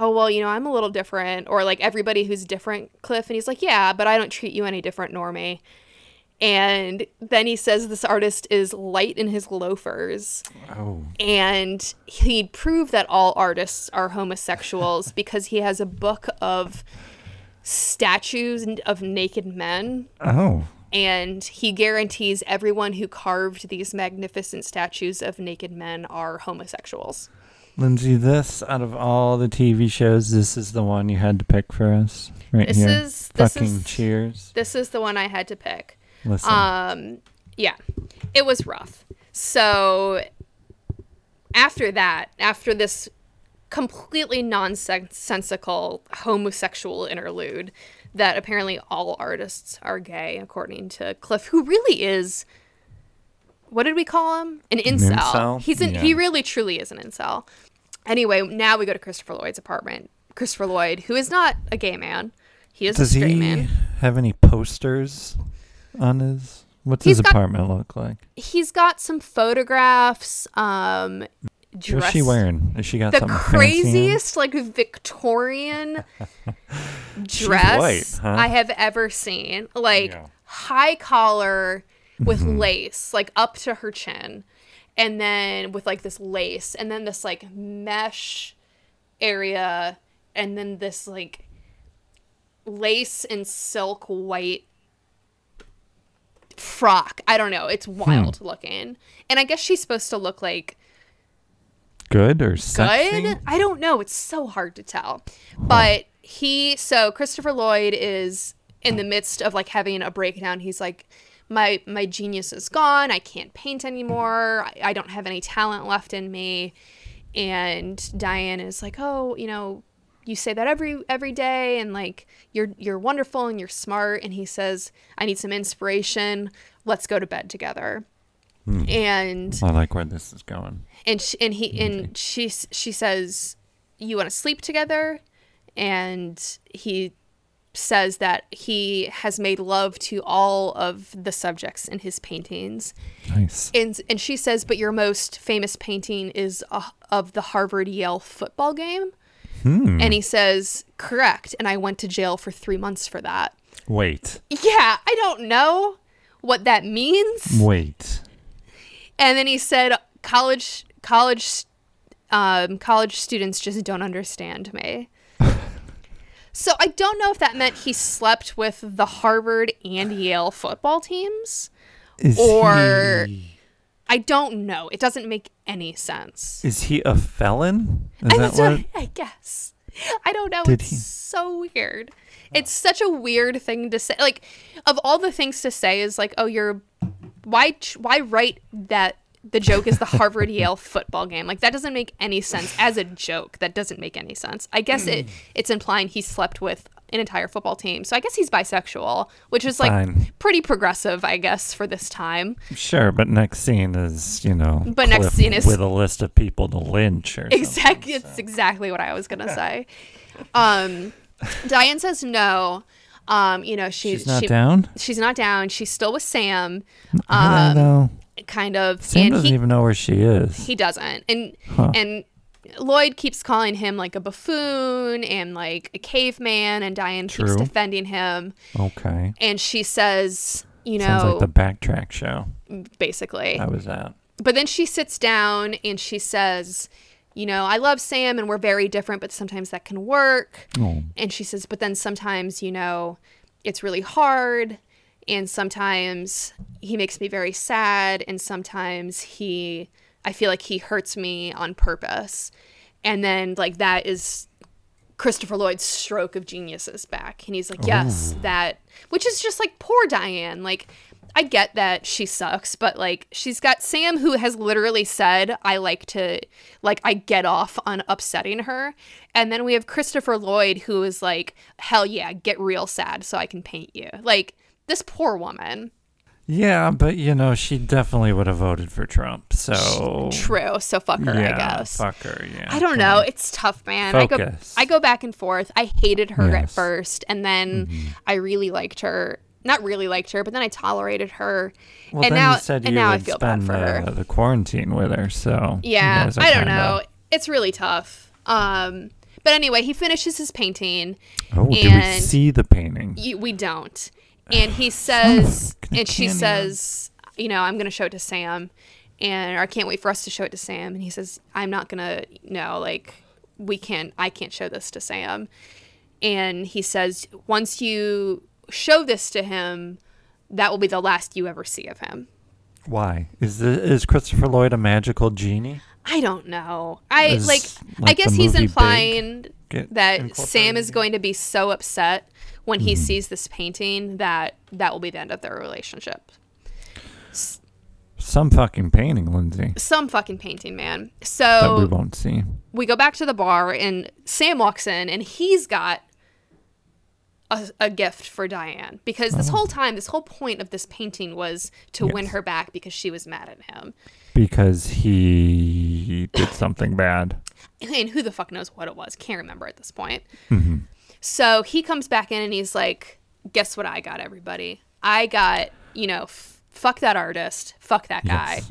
B: Oh, well, you know, I'm a little different. Or like everybody who's different, Cliff. And he's like, Yeah, but I don't treat you any different, Normie. And then he says this artist is light in his loafers.
A: Oh.
B: And he'd prove that all artists are homosexuals because he has a book of statues of naked men
A: Oh.
B: And he guarantees everyone who carved these magnificent statues of naked men are homosexuals.
A: Lindsay, this out of all the TV shows, this is the one you had to pick for us, right here.
B: This
A: here.
B: is- this
A: Fucking
B: is-
A: cheers.
B: This is the one I had to pick.
A: Listen,
B: Um, yeah, it was rough. So after that, after this completely nonsensical homosexual interlude, that apparently all artists are gay, according to Cliff, who really is. What did we call him? An incel.
A: incel?
B: He's an, he really truly is an incel. Anyway, now we go to Christopher Lloyd's apartment. Christopher Lloyd, who is not a gay man, he is
A: does
B: a straight
A: he
B: man.
A: have any posters on his? What's
B: He's
A: his
B: got-
A: apartment look like?
B: he's got some photographs um dress
A: What's she wearing? Has she got
B: the
A: something
B: craziest like victorian dress
A: white, huh?
B: i have ever seen like
A: Yeah.
B: high collar with
A: Mm-hmm.
B: lace like up to her chin and then with like this lace and then this like mesh area and then this like lace and silk white frock. I don't know. It's wild looking. And I guess she's supposed to look like
A: Good or sexy?
B: good. I don't know. It's so hard to tell. But he, so Christopher Lloyd is in the midst of like having a breakdown. He's like, my my genius is gone. I can't paint anymore. I, I don't have any talent left in me. And Diane is like, oh, you know, you say that every every day, and like you're you're wonderful and you're smart. And he says, I need some inspiration. Let's go to bed together. And
A: I like where this is going.
B: and she, and he and she she says you want to sleep together and he says that he has made love to all of the subjects in his paintings.
A: Nice.
B: And, and she says, but your most famous painting is uh, of the Harvard Yale football game.
A: Hmm.
B: And he says, correct. And I went to jail for three months for that.
A: Wait.
B: Yeah, I don't know what that means.
A: Wait.
B: And then he said, college, college, um, college students just don't understand me. so I don't know if that meant he slept with the Harvard and Yale football teams.
A: Is
B: Or-
A: he,
B: I don't know. It doesn't make any sense.
A: is he a felon? Is
B: I,
A: that what?
B: I guess. I don't know.
A: Did
B: it's
A: he-
B: so weird. It's such a weird thing to say. Like, of all the things to say, is like, oh, you're why why write that the joke is the Harvard Yale football game? Like that doesn't make any sense as a joke. That doesn't make any sense. I guess it it's implying he slept with an entire football team. So I guess he's bisexual, which is like
A: Fine.
B: pretty progressive, I guess, for this time.
A: Sure, but next scene is, you know,
B: But next scene is-
A: with a list of people to lynch or
B: Exactly. It's exactly what I was gonna say. Um, Diane says no. Um, you know, she,
A: She's not
B: she,
A: down?
B: She's not down. She's still with Sam.
A: I
B: Um,
A: don't know.
B: kind of.
A: Sam doesn't
B: he,
A: even know where she is.
B: he doesn't. And
A: Huh.
B: and Lloyd keeps calling him like a buffoon and like a caveman, and Diane keeps defending him.
A: okay.
B: And she says, you know,
A: Sounds like the backtrack show
B: basically.
A: I was at.
B: but then she sits down and she says, you know, I love Sam and we're very different, but sometimes that can work.
A: Oh,
B: And she says, but then sometimes, you know, it's really hard. And sometimes he makes me very sad. And sometimes he, I feel like he hurts me on purpose. And then, like, that is Christopher Lloyd's stroke of genius is back. And he's like, yes, oh. that, which is just like poor Diane. Like, I get that she sucks, but like, she's got Sam who has literally said, I like to, like, I get off on upsetting her. And then we have Christopher Lloyd who is like, hell yeah, get real sad so I can paint you. Like, this poor woman.
A: yeah, but you know, she definitely would have voted for Trump. So
B: True. So fuck her,
A: yeah,
B: I guess.
A: fuck her. Yeah,
B: I don't know.
A: on.
B: It's tough, man. I go
A: Focus.
B: I go back and forth. I hated her at
A: Yes. Mm-hmm.
B: first and then I really liked her. Not really liked her, but then I tolerated her.
A: Well,
B: and
A: then
B: now
A: you said
B: and
A: you
B: now I feel bad for her.
A: the, the quarantine with her. So
B: Yeah, I don't
A: kinda-
B: know. It's really tough. Um but anyway, he finishes his painting.
A: Oh, do we see the painting?
B: You, we don't. And he says, and she says, you know, I'm going to show it to Sam. And or I can't wait for us to show it to Sam. And he says, I'm not going to, no, like, we can't, I can't show this to Sam. And he says, once you show this to him, that will be the last you ever see of him.
A: Why is the, is Christopher Lloyd a magical genie?
B: I don't know. I
A: Is,
B: like, I
A: like, the
B: guess he's implying that Sam is going to be so upset when he
A: Mm-hmm.
B: sees this painting that that will be the end of their relationship.
A: some fucking painting, Lindsay,
B: Some fucking painting, man.
A: that we won't see.
B: we go back to the bar and Sam walks in and he's got a, a gift for Diane because this whole time, this whole point of this painting was to win
A: Oh.
B: Her back because she was mad at him.
A: Because he did something bad.
B: And who the fuck knows what it was? Can't remember at this point.
A: hmm
B: So he comes back in and he's like, Guess what I got, everybody? I got, you know, f- fuck that artist, fuck that guy.
A: Yes.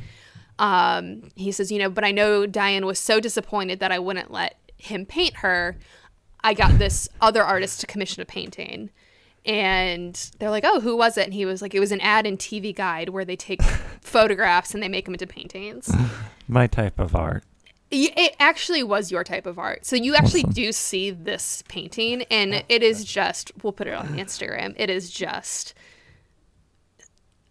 B: Um, he says, You know, but I know Diane was so disappointed that I wouldn't let him paint her. I got this other artist to commission a painting. And they're like, Oh, who was it? And he was like, It was an ad in TV Guide where they take photographs and they make them into paintings.
A: My type of art.
B: It actually was your type of art. So you actually
A: Awesome.
B: do see this painting, and it is just, we'll put it on Instagram. It is just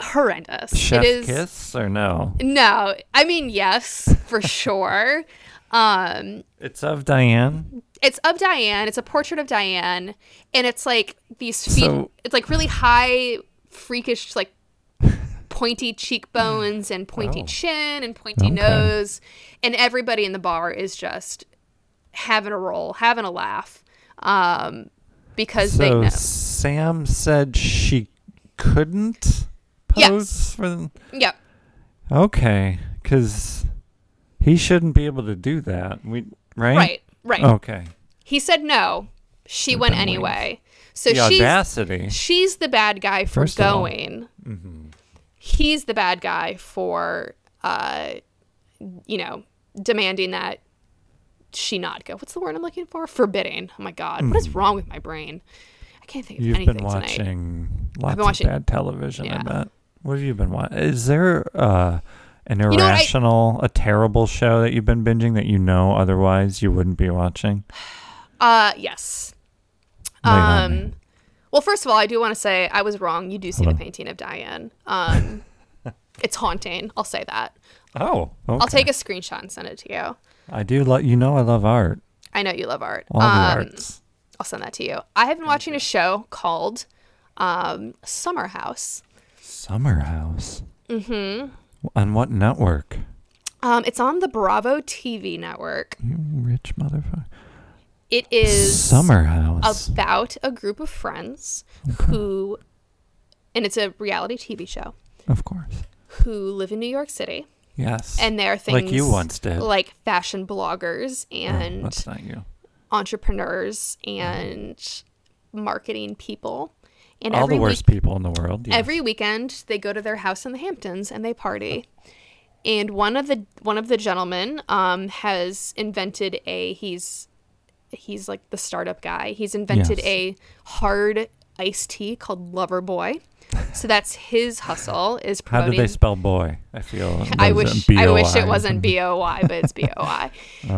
B: horrendous.
A: Chef
B: it is.
A: kiss or no?
B: No, I mean, yes, for sure. Um,
A: It's of Diane.
B: It's of Diane. It's a portrait of Diane, and it's like these feet.
A: So-
B: it's like really high, freakish, like pointy cheekbones and pointy
A: Oh.
B: chin and pointy
A: Okay.
B: nose, and everybody in the bar is just having a roll, having a laugh, um, because they
A: So
B: know.
A: Sam said she couldn't pose
B: Yes.
A: for them.
B: Yep.
A: Okay, because he shouldn't be able to do that. We right?
B: Right. Right.
A: Okay.
B: He said no. She went
A: been
B: anyway. So
A: the
B: she's
A: audacity.
B: she's the bad guy for
A: First of all-
B: going. He's the bad guy for, uh, you know, demanding that she not go. What's the word I'm looking for? Forbidding. Oh my god, what is wrong with my brain? I can't think of.
A: You've
B: anything
A: been
B: tonight.
A: watching lots
B: watching-
A: of bad television. I
B: yeah.
A: bet. What have you been watching? Is there uh, an
B: know what, I-
A: irrational, a terrible show that you've been binging that you know otherwise you wouldn't be watching?
B: Uh, yes.
A: Lay it on me.
B: Um, well, first of all, I do want to say I was wrong. You do see the painting of Diane. Um, it's haunting. I'll say that.
A: Oh, okay.
B: I'll take a screenshot and send it to you.
A: I do. Lo- you know, I love art.
B: I know you love art.
A: All the
B: Um,
A: arts.
B: I'll send that to you. I have been watching a show called um, Summer House.
A: Summer House. Mm-hmm. On what network?
B: Um, it's on the Bravo TV network.
A: You rich motherfucker.
B: It is
A: Summer House.
B: about a group of friends who, and it's a reality TV show,
A: of course.
B: who live in New York City.
A: Yes.
B: And there are things
A: Like you once did.
B: like fashion bloggers
A: Oh,
B: and
A: you.
B: entrepreneurs and marketing people. And
A: All the worst
B: week,
A: people in the world. yes.
B: every weekend they go to their house in the Hamptons and they party. And one of the one of the gentlemen um, has invented a he's he's like the startup guy. He's invented
A: Yes.
B: a hard iced tea called Lover Boy. So that's his hustle is
A: How
B: promoting
A: did they spell boy? I feel.
B: I wish
A: it
B: I wish it wasn't B O Y, but it's B O I.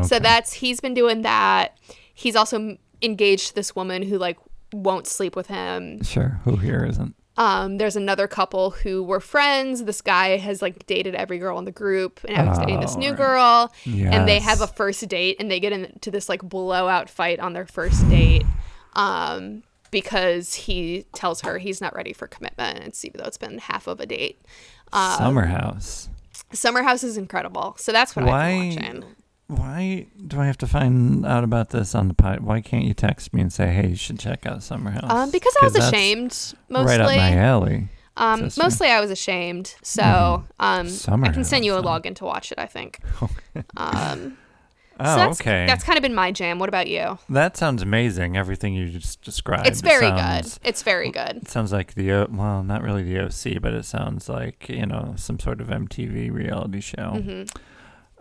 B: So that's he's been doing that. He's also engaged this woman who like won't sleep with him.
A: Sure. Who here isn't?
B: Um, there's another couple who were friends. This guy has like dated every girl in the group, and now he's dating this
A: Oh,
B: new
A: right.
B: girl. And they have a first date, and they get into this like blowout fight on their first date. Um, because he tells her he's not ready for commitment, and even though it's been half of a date. Um,
A: Summer House.
B: Summer House is incredible. So that's what I've
A: Why?
B: been watching.
A: Why do I have to find out about this on the pod? Why can't you text me and say, "Hey, you should check out Summer House"?
B: Um, because I was ashamed mostly.
A: Right up my alley.
B: um,
A: sister.
B: mostly I was ashamed. So um,
A: Summer
B: I can send you a
A: huh?
B: login to watch it. I think. Um,
A: Oh,
B: so that's,
A: okay.
B: That's kind of been my jam. What about you?
A: that sounds amazing. Everything you just described.
B: It's
A: It
B: very
A: sounds-
B: good. It's very good.
A: It sounds like the O- well, not really the OC, but it sounds like you know some sort of MTV reality show.
B: Mm-hmm.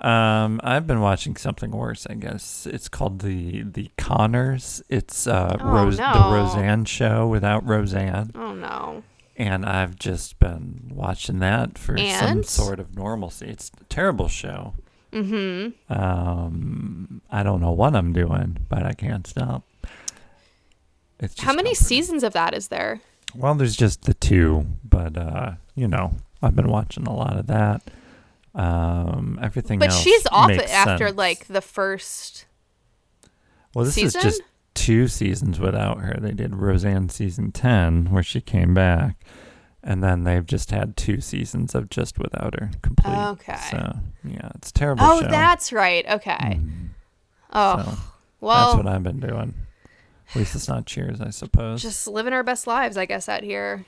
A: Um, I've been watching something worse. I guess it's called the the Conners. It's uh,
B: Oh,
A: Rose the. Roseanne show without Roseanne,
B: Oh no.
A: and I've just been watching that for some sort of normalcy. It's a terrible show.
B: Mm-hmm.
A: Um, I don't know what I'm doing, but I can't stop. It's just
B: How many
A: comforting.
B: seasons of that is there?
A: Well, there's just the two, but uh, you know, I've been watching a lot of that. Um, everything
B: But she's off after
A: sense.
B: like the first.
A: well, this
B: season?
A: is just two seasons without her. They did Roseanne season ten, where she came back, and then they've just had two seasons of just without her complete.
B: Okay.
A: So yeah, it's a terrible.
B: Oh,
A: show.
B: that's right. Okay.
A: Mm,
B: Oh,
A: so
B: well,
A: that's what I've been doing. At least it's not Cheers, I suppose.
B: just living our best lives, I guess, out here.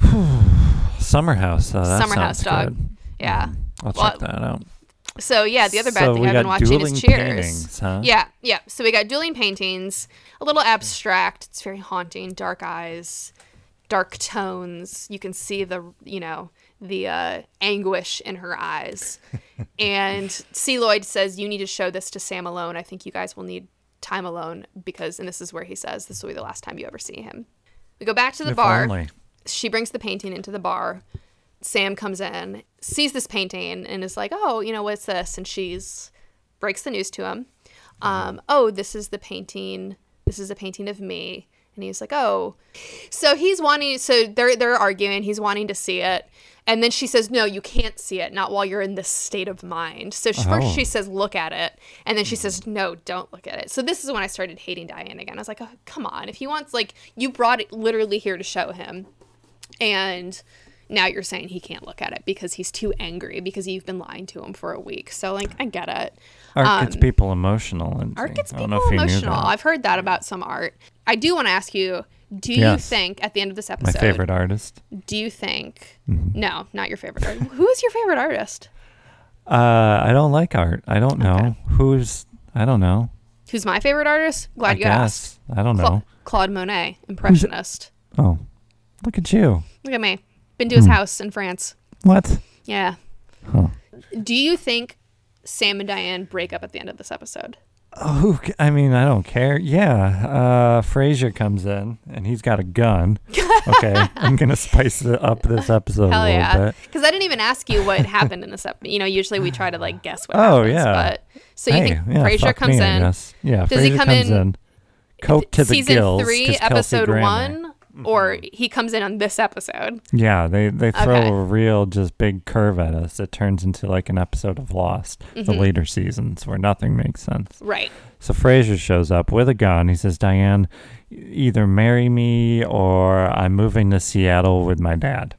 A: Summer House,
B: Summer House, dog.
A: good.
B: Yeah.
A: Mm, I'll
B: Well,
A: check that out.
B: So yeah, the other bad
A: So
B: thing I've been watching is Cheers.
A: paintings, huh?
B: Yeah, yeah. So we got dueling paintings, a little abstract. It's very haunting. Dark eyes, dark tones. You can see the you know the uh, anguish in her eyes. and C. Lloyd says you need to show this to Sam alone. I think you guys will need time alone because, and this is where he says this will be the last time you ever see him. We go back to the
A: If
B: bar
A: only.
B: she brings the painting into the bar. Sam comes in, sees this painting, and is like, "Oh, you know what's this?" And she's breaks the news to him. Um, oh, this is the painting. This is a painting of me. And he's like, "Oh." So he's wanting. So they're they're arguing. He's wanting to see it, and then she says, "No, you can't see it. Not while you're in this state of mind." So she,
A: Oh.
B: first she says, "Look at it," and then she says, "No, don't look at it." So this is when I started hating Diane again. I was like, oh, "Come on! If he wants, like, you brought it literally here to show him." and now you're saying he can't look at it because he's too angry because you've been lying to him for a week. So like I get it.
A: Art gets
B: Um,
A: people emotional. And
B: Art gets
A: I don't
B: people
A: know if you knew
B: emotional. I've heard that about some art. I do want to ask you, do you think at the end of this episode, My
A: favorite artist.
B: do you think
A: Mm-hmm.
B: no, not your favorite artist. Who is your favorite artist?
A: Uh, I don't like art. I don't know
B: Okay.
A: who's. I don't know.
B: Who's my favorite artist? Glad
A: I
B: you
A: guess.
B: asked.
A: I don't know.
B: Cla- Claude Monet, impressionist.
A: Oh, look at you.
B: Look at me. Been to his
A: Hmm.
B: house in France.
A: What?
B: Yeah.
A: Huh.
B: Do you think Sam and Diane break up at the end of this episode?
A: Oh, I mean, I don't care. Yeah, uh, Frasier comes in and he's got a gun. Okay, I'm gonna spice it up this episode
B: Hell
A: a little
B: yeah.
A: bit.
B: Because I didn't even ask you what happened in this episode. You know, usually we try to like guess what
A: Oh,
B: happens.
A: yeah.
B: But so you
A: hey,
B: think
A: yeah,
B: Frasier
A: fuck
B: comes
A: me,
B: in?
A: guess. Yeah,
B: Does he come in
A: in. Coke to the
B: season
A: gills.
B: three, episode
A: Grammer.
B: One, or he comes in on this episode.
A: Yeah, they they throw
B: Okay.
A: a real just big curve at us. It turns into like an episode of Lost, the
B: Mhm.
A: later seasons where nothing makes sense.
B: Right.
A: So Frasier shows up with a gun. He says, "Diane, either marry me or I'm moving to Seattle with my dad."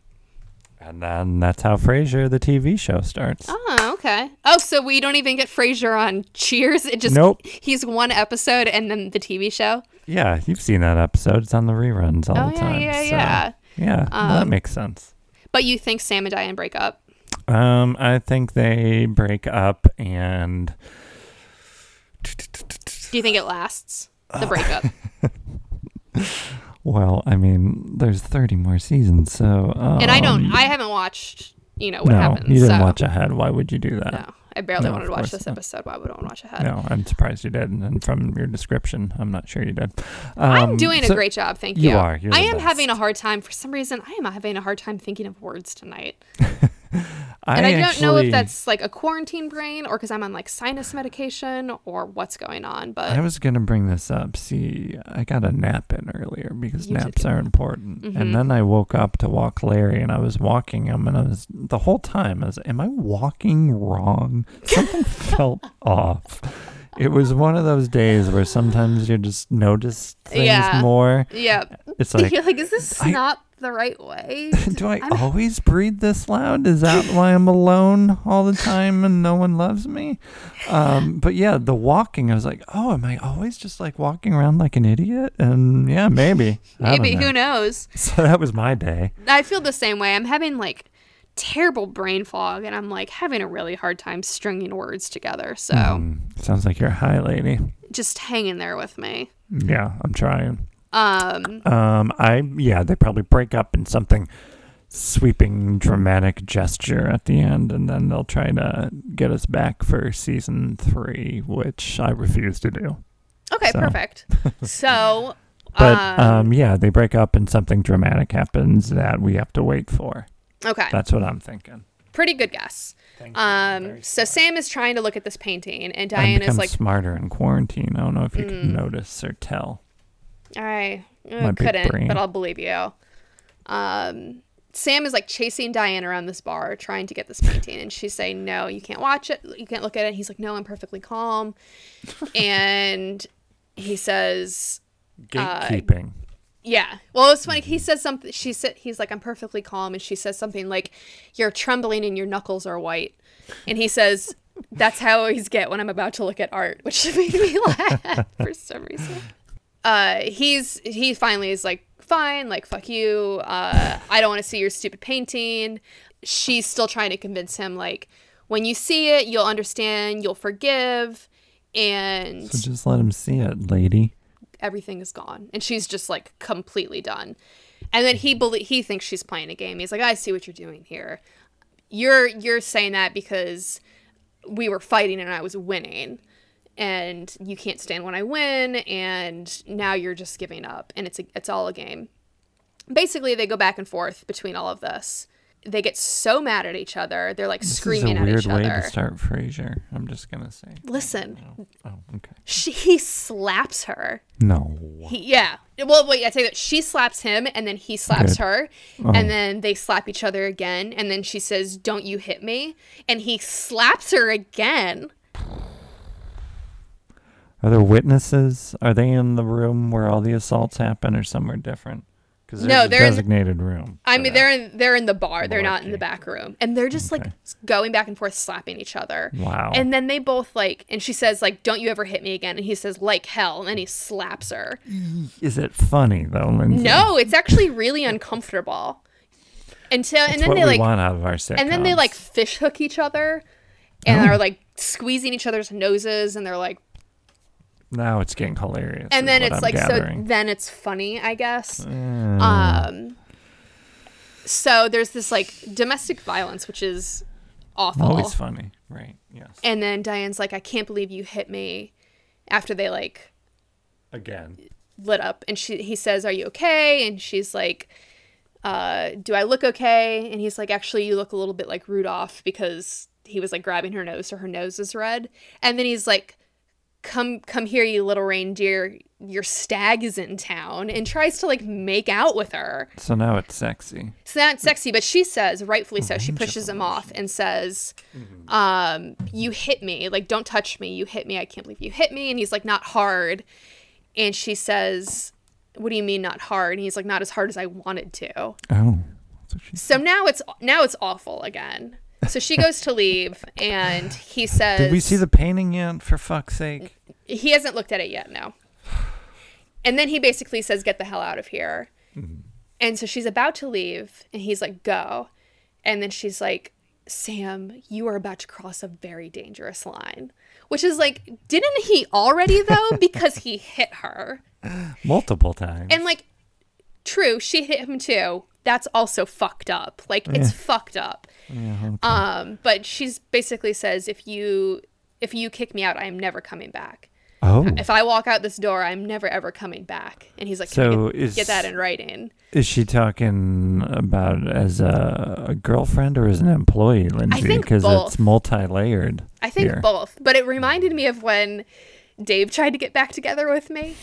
A: And then that's how Frasier, the TV show, starts.
B: Oh, okay. Oh, so we don't even get Frasier on Cheers. It just
A: Nope.
B: he's one episode and then the TV show.
A: Yeah, you've seen that episode. It's on the reruns all
B: oh
A: the
B: yeah,
A: time.
B: yeah,
A: so,
B: yeah.
A: Yeah, well, that
B: Um,
A: makes sense.
B: But you think Sam and Diane break up?
A: Um, I think they break up and
B: Do you think it lasts the breakup?
A: well, I mean, there's 30 more seasons, so um,
B: and I don't. I haven't watched. You know what
A: no,
B: happens.
A: you didn't
B: so,
A: watch ahead. Why would you do that?
B: No, I barely
A: No,
B: wanted to watch this
A: not.
B: episode. Why would I want to watch ahead?
A: No, I'm surprised you did, and from your description, I'm not sure you did.
B: I'm
A: Um,
B: doing
A: so-
B: a great job, thank
A: you
B: you.
A: are,
B: I am having a hard time for some reason. I am having a hard time thinking of words tonight,
A: I
B: and I, don't know if that's like a quarantine brain or because I'm on like sinus medication or what's going on. But
A: I was gonna bring this up. See, I got a nap in earlier because naps are important.
B: Mhm.
A: And then I woke up to walk Larry, and I was walking him, and I was the whole time I was, am I walking wrong? Something felt off. It was one of those days where sometimes you just notice things
B: Yeah.
A: more.
B: yeah,
A: It's like,
B: you're like, is this
A: I-
B: not the right way?
A: do I
B: I'm-
A: always breathe this loud? Is that why I'm alone all the time and no one loves me? Um, but yeah, the walking, I was like, oh, am I always just like walking around like an idiot? And yeah, maybe.
B: Maybe
A: know.
B: who knows?
A: So that was my day.
B: I feel the same way. I'm having like terrible brain fog, and I'm like having a really hard time stringing words together. So
A: Hmm, sounds like you're high lady.
B: just hang in there with me.
A: Yeah, I'm trying.
B: Um,
A: Um, I yeah, they probably break up in something sweeping, dramatic gesture at the end, and then they'll try to get us back for season three, which I refuse to do.
B: okay,
A: So.
B: perfect. So,
A: But
B: um,
A: um, yeah, they break up and something dramatic happens that we have to wait for.
B: okay,
A: That's what I'm thinking.
B: pretty good guess. Um, so Sam is trying to look at this painting, and Diane is like,
A: smarter in quarantine. I don't know if you
B: Mm.
A: can notice or tell.
B: I uh, couldn't, but I'll believe you. Um, Sam is like chasing Diane around this bar, trying to get this painting, and she's saying, "No, you can't watch it. You can't look at it." He's like, "No, I'm perfectly calm," and he says, Uh,
A: Gatekeeping.
B: Yeah. Well, it's funny. He says something. She said he's like, "I'm perfectly calm," and she says something like, "You're trembling and your knuckles are white," and he says, "That's how I always get when I'm about to look at art," which made me laugh for some reason. Uh, he's he finally is like, "Fine, like fuck you. Uh, I don't want to see your stupid painting." She's still trying to convince him like, when you see it, you'll understand, you'll forgive, and
A: so just let him see it, lady.
B: everything is gone and she's just like completely done and then he belie- he thinks she's playing a game he's like i see what you're doing here you're you're saying that because we were fighting and i was winning and you can't stand when i win and now you're just giving up and it's a, it's all a game basically they go back and forth between all of this they get so mad at each other they're like
A: This
B: screaming
A: is a
B: at
A: weird
B: each
A: way
B: other
A: to start Frasier. I'm just gonna say.
B: listen
A: Oh, oh, okay.
B: she, he slaps her
A: No.
B: He, yeah. Well, wait, I tell you that she slaps him and then he slaps
A: Good.
B: her
A: Oh.
B: and then they slap each other again and then she says, "Don't you hit me?" and he slaps her again.
A: Are there witnesses? Are they in the room where all the assaults happen, or somewhere different? Because
B: No,
A: a
B: they're in-
A: designated room.
B: I mean, they're in they're in the bar. They're not in the back room. And they're just like going back and forth slapping each other.
A: Wow.
B: And then they both like and she says like, "Don't you ever hit me again?" and he says like hell and then he slaps her.
A: Is it funny though, Lindsay?
B: No, it's actually really uncomfortable. Until and
A: It's
B: then they like
A: want out of our sitcoms.
B: and then they like fish hook each other and
A: Oh.
B: are like squeezing each other's noses and they're like
A: Now it's getting hilarious.
B: and then it's
A: I'm
B: like
A: gathering.
B: so then it's funny i guess
A: Uh,
B: um so there's this like domestic violence which is awful
A: always funny, right? Yes.
B: and then diane's like i can't believe you hit me after they like
A: Again.
B: lit up and she he says are you okay and she's like uh do i look okay and he's like actually you look a little bit like rudolph because he was like grabbing her nose so her nose is red and then he's like come come here you little reindeer. Your stag is in town and tries to like make out with her.
A: So now it's sexy.
B: so that's sexy but she says rightfully so she pushes him off and says um you hit me. Like don't touch me. You hit me. I can't believe you hit me. And he's like not hard. And she says what do you mean not hard? And he's like not as hard as i wanted to.
A: Oh. That's what she
B: so now it's now it's awful again so she goes to leave and he says
A: Did we see the painting yet? For fuck's sake.
B: he hasn't looked at it yet no. And then he basically says get the hell out of here. Mm-hmm. And so she's about to leave and he's like go. And then she's like sam you are about to cross a very dangerous line. Which is like didn't he already though? Because he hit her.
A: Multiple times.
B: and like true she hit him too that's also fucked up like it's fucked up
A: Yeah, okay.
B: um but she's basically says if you if you kick me out i am never coming back
A: oh.
B: if I walk out this door, I'm never ever coming back. And he's like,
A: So
B: Can get,
A: is-
B: get that in writing?
A: Is she talking about as a, a girlfriend or as an employee, Lindsay? Because it's multi-layered.
B: I think
A: here.
B: both. But it reminded me of when Dave tried to get back together with me.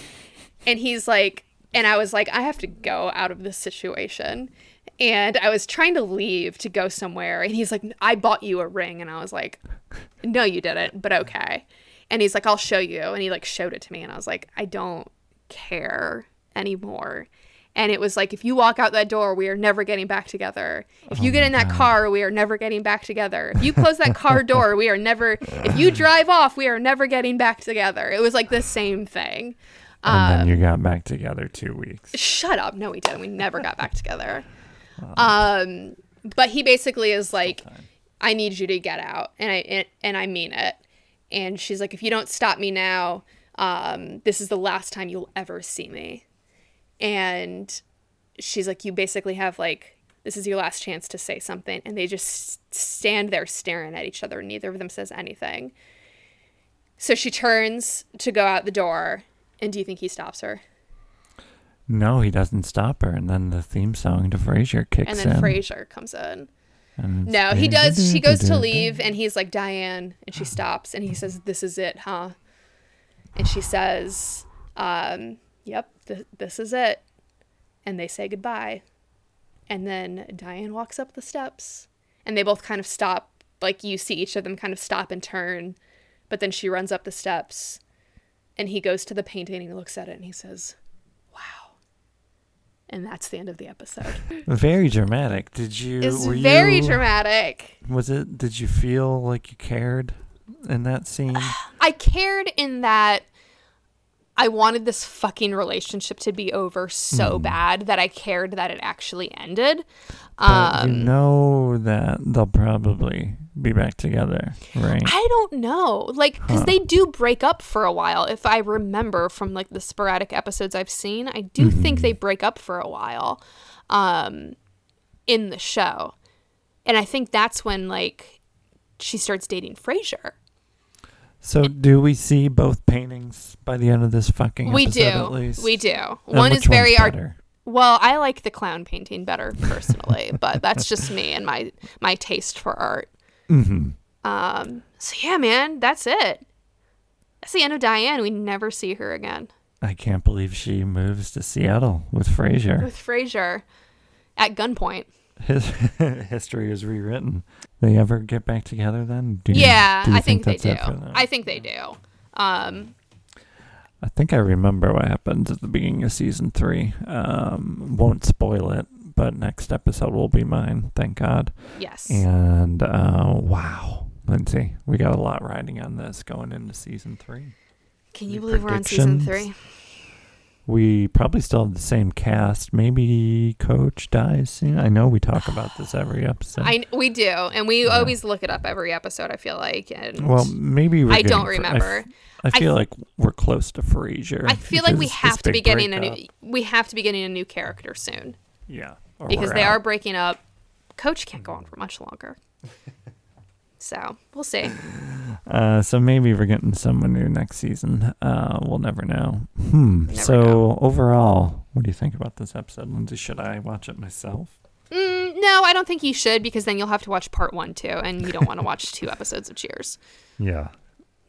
B: And he's like, and I was like, I have to go out of this situation. And I was trying to leave to go somewhere. And he's like, I bought you a ring. And I was like, No, you didn't, but okay. And he's like, I'll show you. And he like showed it to me. And I was like, I don't care anymore. And it was like, if you walk out that door, we are never getting back together. If oh you get in that car, we are never getting back together. If you close that car door, we are never, if you drive off, we are never getting back together. It was like the same thing.
A: And then you got back together two weeks.
B: Shut up. No, we didn't. We never got back together. Um, but he basically is like, I need you to get out, and I and, and I mean it. And she's like, if you don't stop me now, um, this is the last time you'll ever see me. And she's like, you basically have like, this is your last chance to say something, and they just stand there staring at each other. Neither of them says anything. So she turns to go out the door, and do you think he stops her?
A: No, he doesn't stop her, and then the theme song to Frasier kicks in.
B: and then
A: in.
B: Frasier comes in. No, he does. She goes to leave, and he's like Diane, and she stops, and he says, "This is it, huh?" And she says, um, "Yep, th- this is it." And they say goodbye, and then Diane walks up the steps, and they both kind of stop. Like you see each of them kind of stop and turn, but then she runs up the steps, and he goes to the painting and he looks at it and he says, "Wow." And that's the end of the episode.
A: Very dramatic. Did you?
B: It's very
A: you,
B: dramatic.
A: Was it? Did you feel like you cared in that scene?
B: I cared in that I wanted this fucking relationship to be over so bad that I cared that it actually ended.
A: But
B: Um,
A: you know that they'll probably be back together, right?
B: I don't know. Like, because they do break up for a while. If I remember from like the sporadic episodes I've seen, I do think they break up for a while um, in the show. And I think that's when like she starts dating Frasier.
A: So, do we see both paintings by the end of this fucking
B: We
A: episode?
B: do.
A: At least?
B: We do.
A: And
B: One is very art. Well, I like the clown painting better personally, but that's just me and my my taste for art.
A: Mm-hmm.
B: Um, so yeah, man, that's it. That's the end of Diane. We never see her again
A: I can't believe she moves to Seattle with Frasier.
B: with Frasier at gunpoint.
A: His history is rewritten. They ever get back together then? Do you-
B: yeah,
A: do you
B: I think, they
A: that's
B: do.
A: it?
B: I think they do. Um,
A: I think I remember what happens at the beginning of season three. Um, won't spoil it, but next episode will be mine. Thank God.
B: yes.
A: And uh, wow, Lindsay, we got a lot riding on this going into season three.
B: Can you
A: Any
B: believe we're on season three?
A: We probably still have the same cast. Maybe Coach dies soon. I know we talk about this every episode.
B: I we do, and we always look it up every episode. I feel like, and
A: well, maybe we're
B: I don't
A: getting fr- I
B: remember.
A: f- I
B: I
A: feel
B: th-
A: like we're close to Frasier.
B: I feel like we have to be
A: big
B: getting a new. We have to be getting a new character soon
A: Yeah,
B: because they
A: out.
B: are breaking up. Coach can't go on for much longer. so we'll see.
A: Uh, so maybe we're getting someone new next season. Uh, we'll never know. Hmm.
B: Never
A: so
B: know.
A: overall, what do you think about this episode, Lindsay? Should I watch it myself?
B: Mm, no, I don't think you should because then you'll have to watch part one too, and you don't want to watch two episodes of Cheers.
A: Yeah.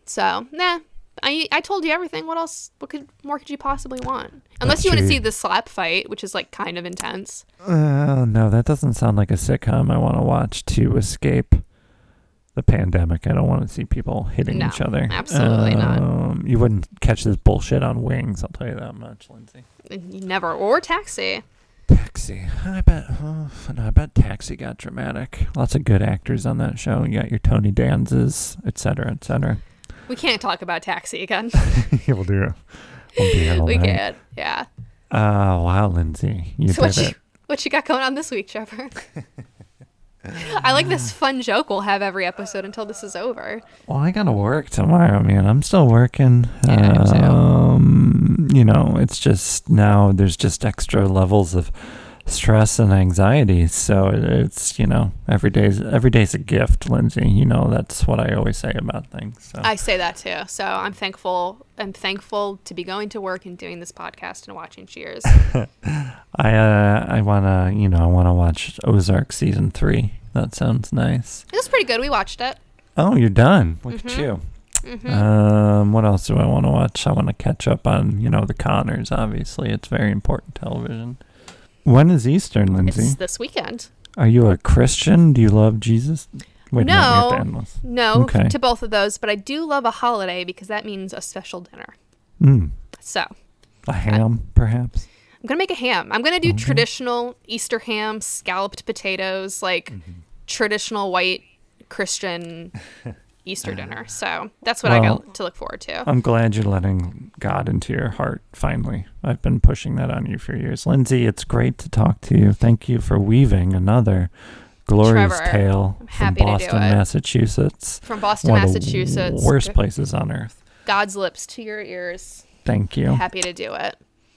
B: So nah. I, I told you everything. What else? What could more could you possibly want? Unless
A: That's
B: you want to see the slap fight, which is like kind of intense.
A: Uh, no, that doesn't sound like a sitcom I want to watch to escape the pandemic. I don't want to see people hitting
B: No,
A: each other.
B: absolutely not.
A: Um, You wouldn't catch this bullshit on Wings. I'll tell you that much, Lindsay.
B: You never or Taxi.
A: Taxi. I bet. Oh, no, I bet Taxi got dramatic. Lots of good actors on that show. You got your Tony Danzas, et cetera, et cetera.
B: We can't talk about Taxi again.
A: we'll do. We'll
B: we
A: night.
B: can't. Yeah.
A: Oh wow, Lindsay, you
B: So what
A: did
B: you what you got going on this week, Trevor? I like this fun joke we'll have every episode until this is over.
A: Well, I gotta work tomorrow, man. I'm still working.
B: Yeah, I am too.
A: um, you know, it's just now there's just extra levels of stress and anxiety. So it's you know every day's every day's a gift, Lindsay. You know that's what I always say about things. So
B: I say that too. So I'm thankful. I'm thankful to be going to work and doing this podcast and watching Cheers.
A: I uh, I wanna you know I wanna watch Ozark season three. That sounds nice.
B: It was pretty good. We watched it.
A: Oh, you're done. Look at
B: Mhm.
A: you.
B: hmm
A: Um, what else do I want to watch? I want to catch up on, you know, the Conners. Obviously, it's very important television. When is Easter, Lindsay?
B: it's this weekend.
A: Are you a Christian? Do you love Jesus? Wait, no,
B: No. No,
A: Okay.
B: to both of those, but I do love a holiday because that means a special dinner.
A: Mm,
B: So
A: a ham, perhaps.
B: I'm gonna make a ham. I'm gonna do
A: Okay.
B: traditional Easter ham, scalloped potatoes, like
A: Mm-hmm.
B: traditional white Christian Easter dinner. So that's what I
A: Uh,
B: got to look forward to.
A: I'm glad you're letting God into your heart. Finally, I've been pushing that on you for years, Lindsay. It's great to talk to you. Thank you for weaving another glorious
B: Trevor,
A: tale
B: I'm
A: from
B: happy to do
A: Boston,
B: it.
A: Massachusetts.
B: From Boston,
A: One
B: Massachusetts.
A: the worst places on earth.
B: God's lips to your ears.
A: Thank you.
B: Happy to do it.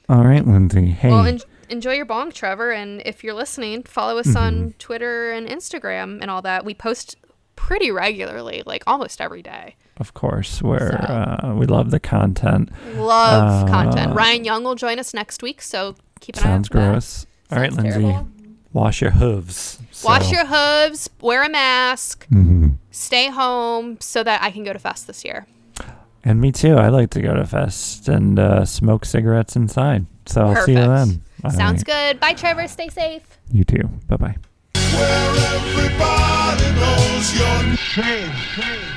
A: All right, Lindsay. Hey,
B: Well, en- enjoy your bong, Trevor. And if you're listening, follow us
A: Mm-hmm.
B: on Twitter and Instagram and all that. We post pretty regularly, like almost every day.
A: of course, where
B: So.
A: uh, we love the content.
B: Love
A: Uh,
B: content. Ryan Young will join us next week, so keep an eye out
A: Sounds
B: for that.
A: gross. All right,
B: Sounds
A: Lindsay.
B: terrible.
A: Wash your hooves.
B: Wash your hooves, wear a mask,
A: Mhm.
B: stay home so that I can go to Fest this year.
A: And me too. I like to go to fest and uh, smoke cigarettes inside. So I'll see you then. All
B: Sounds
A: right.
B: good. Bye, Trevor. Stay safe.
A: You too. Bye bye.
C: Where everybody knows your name.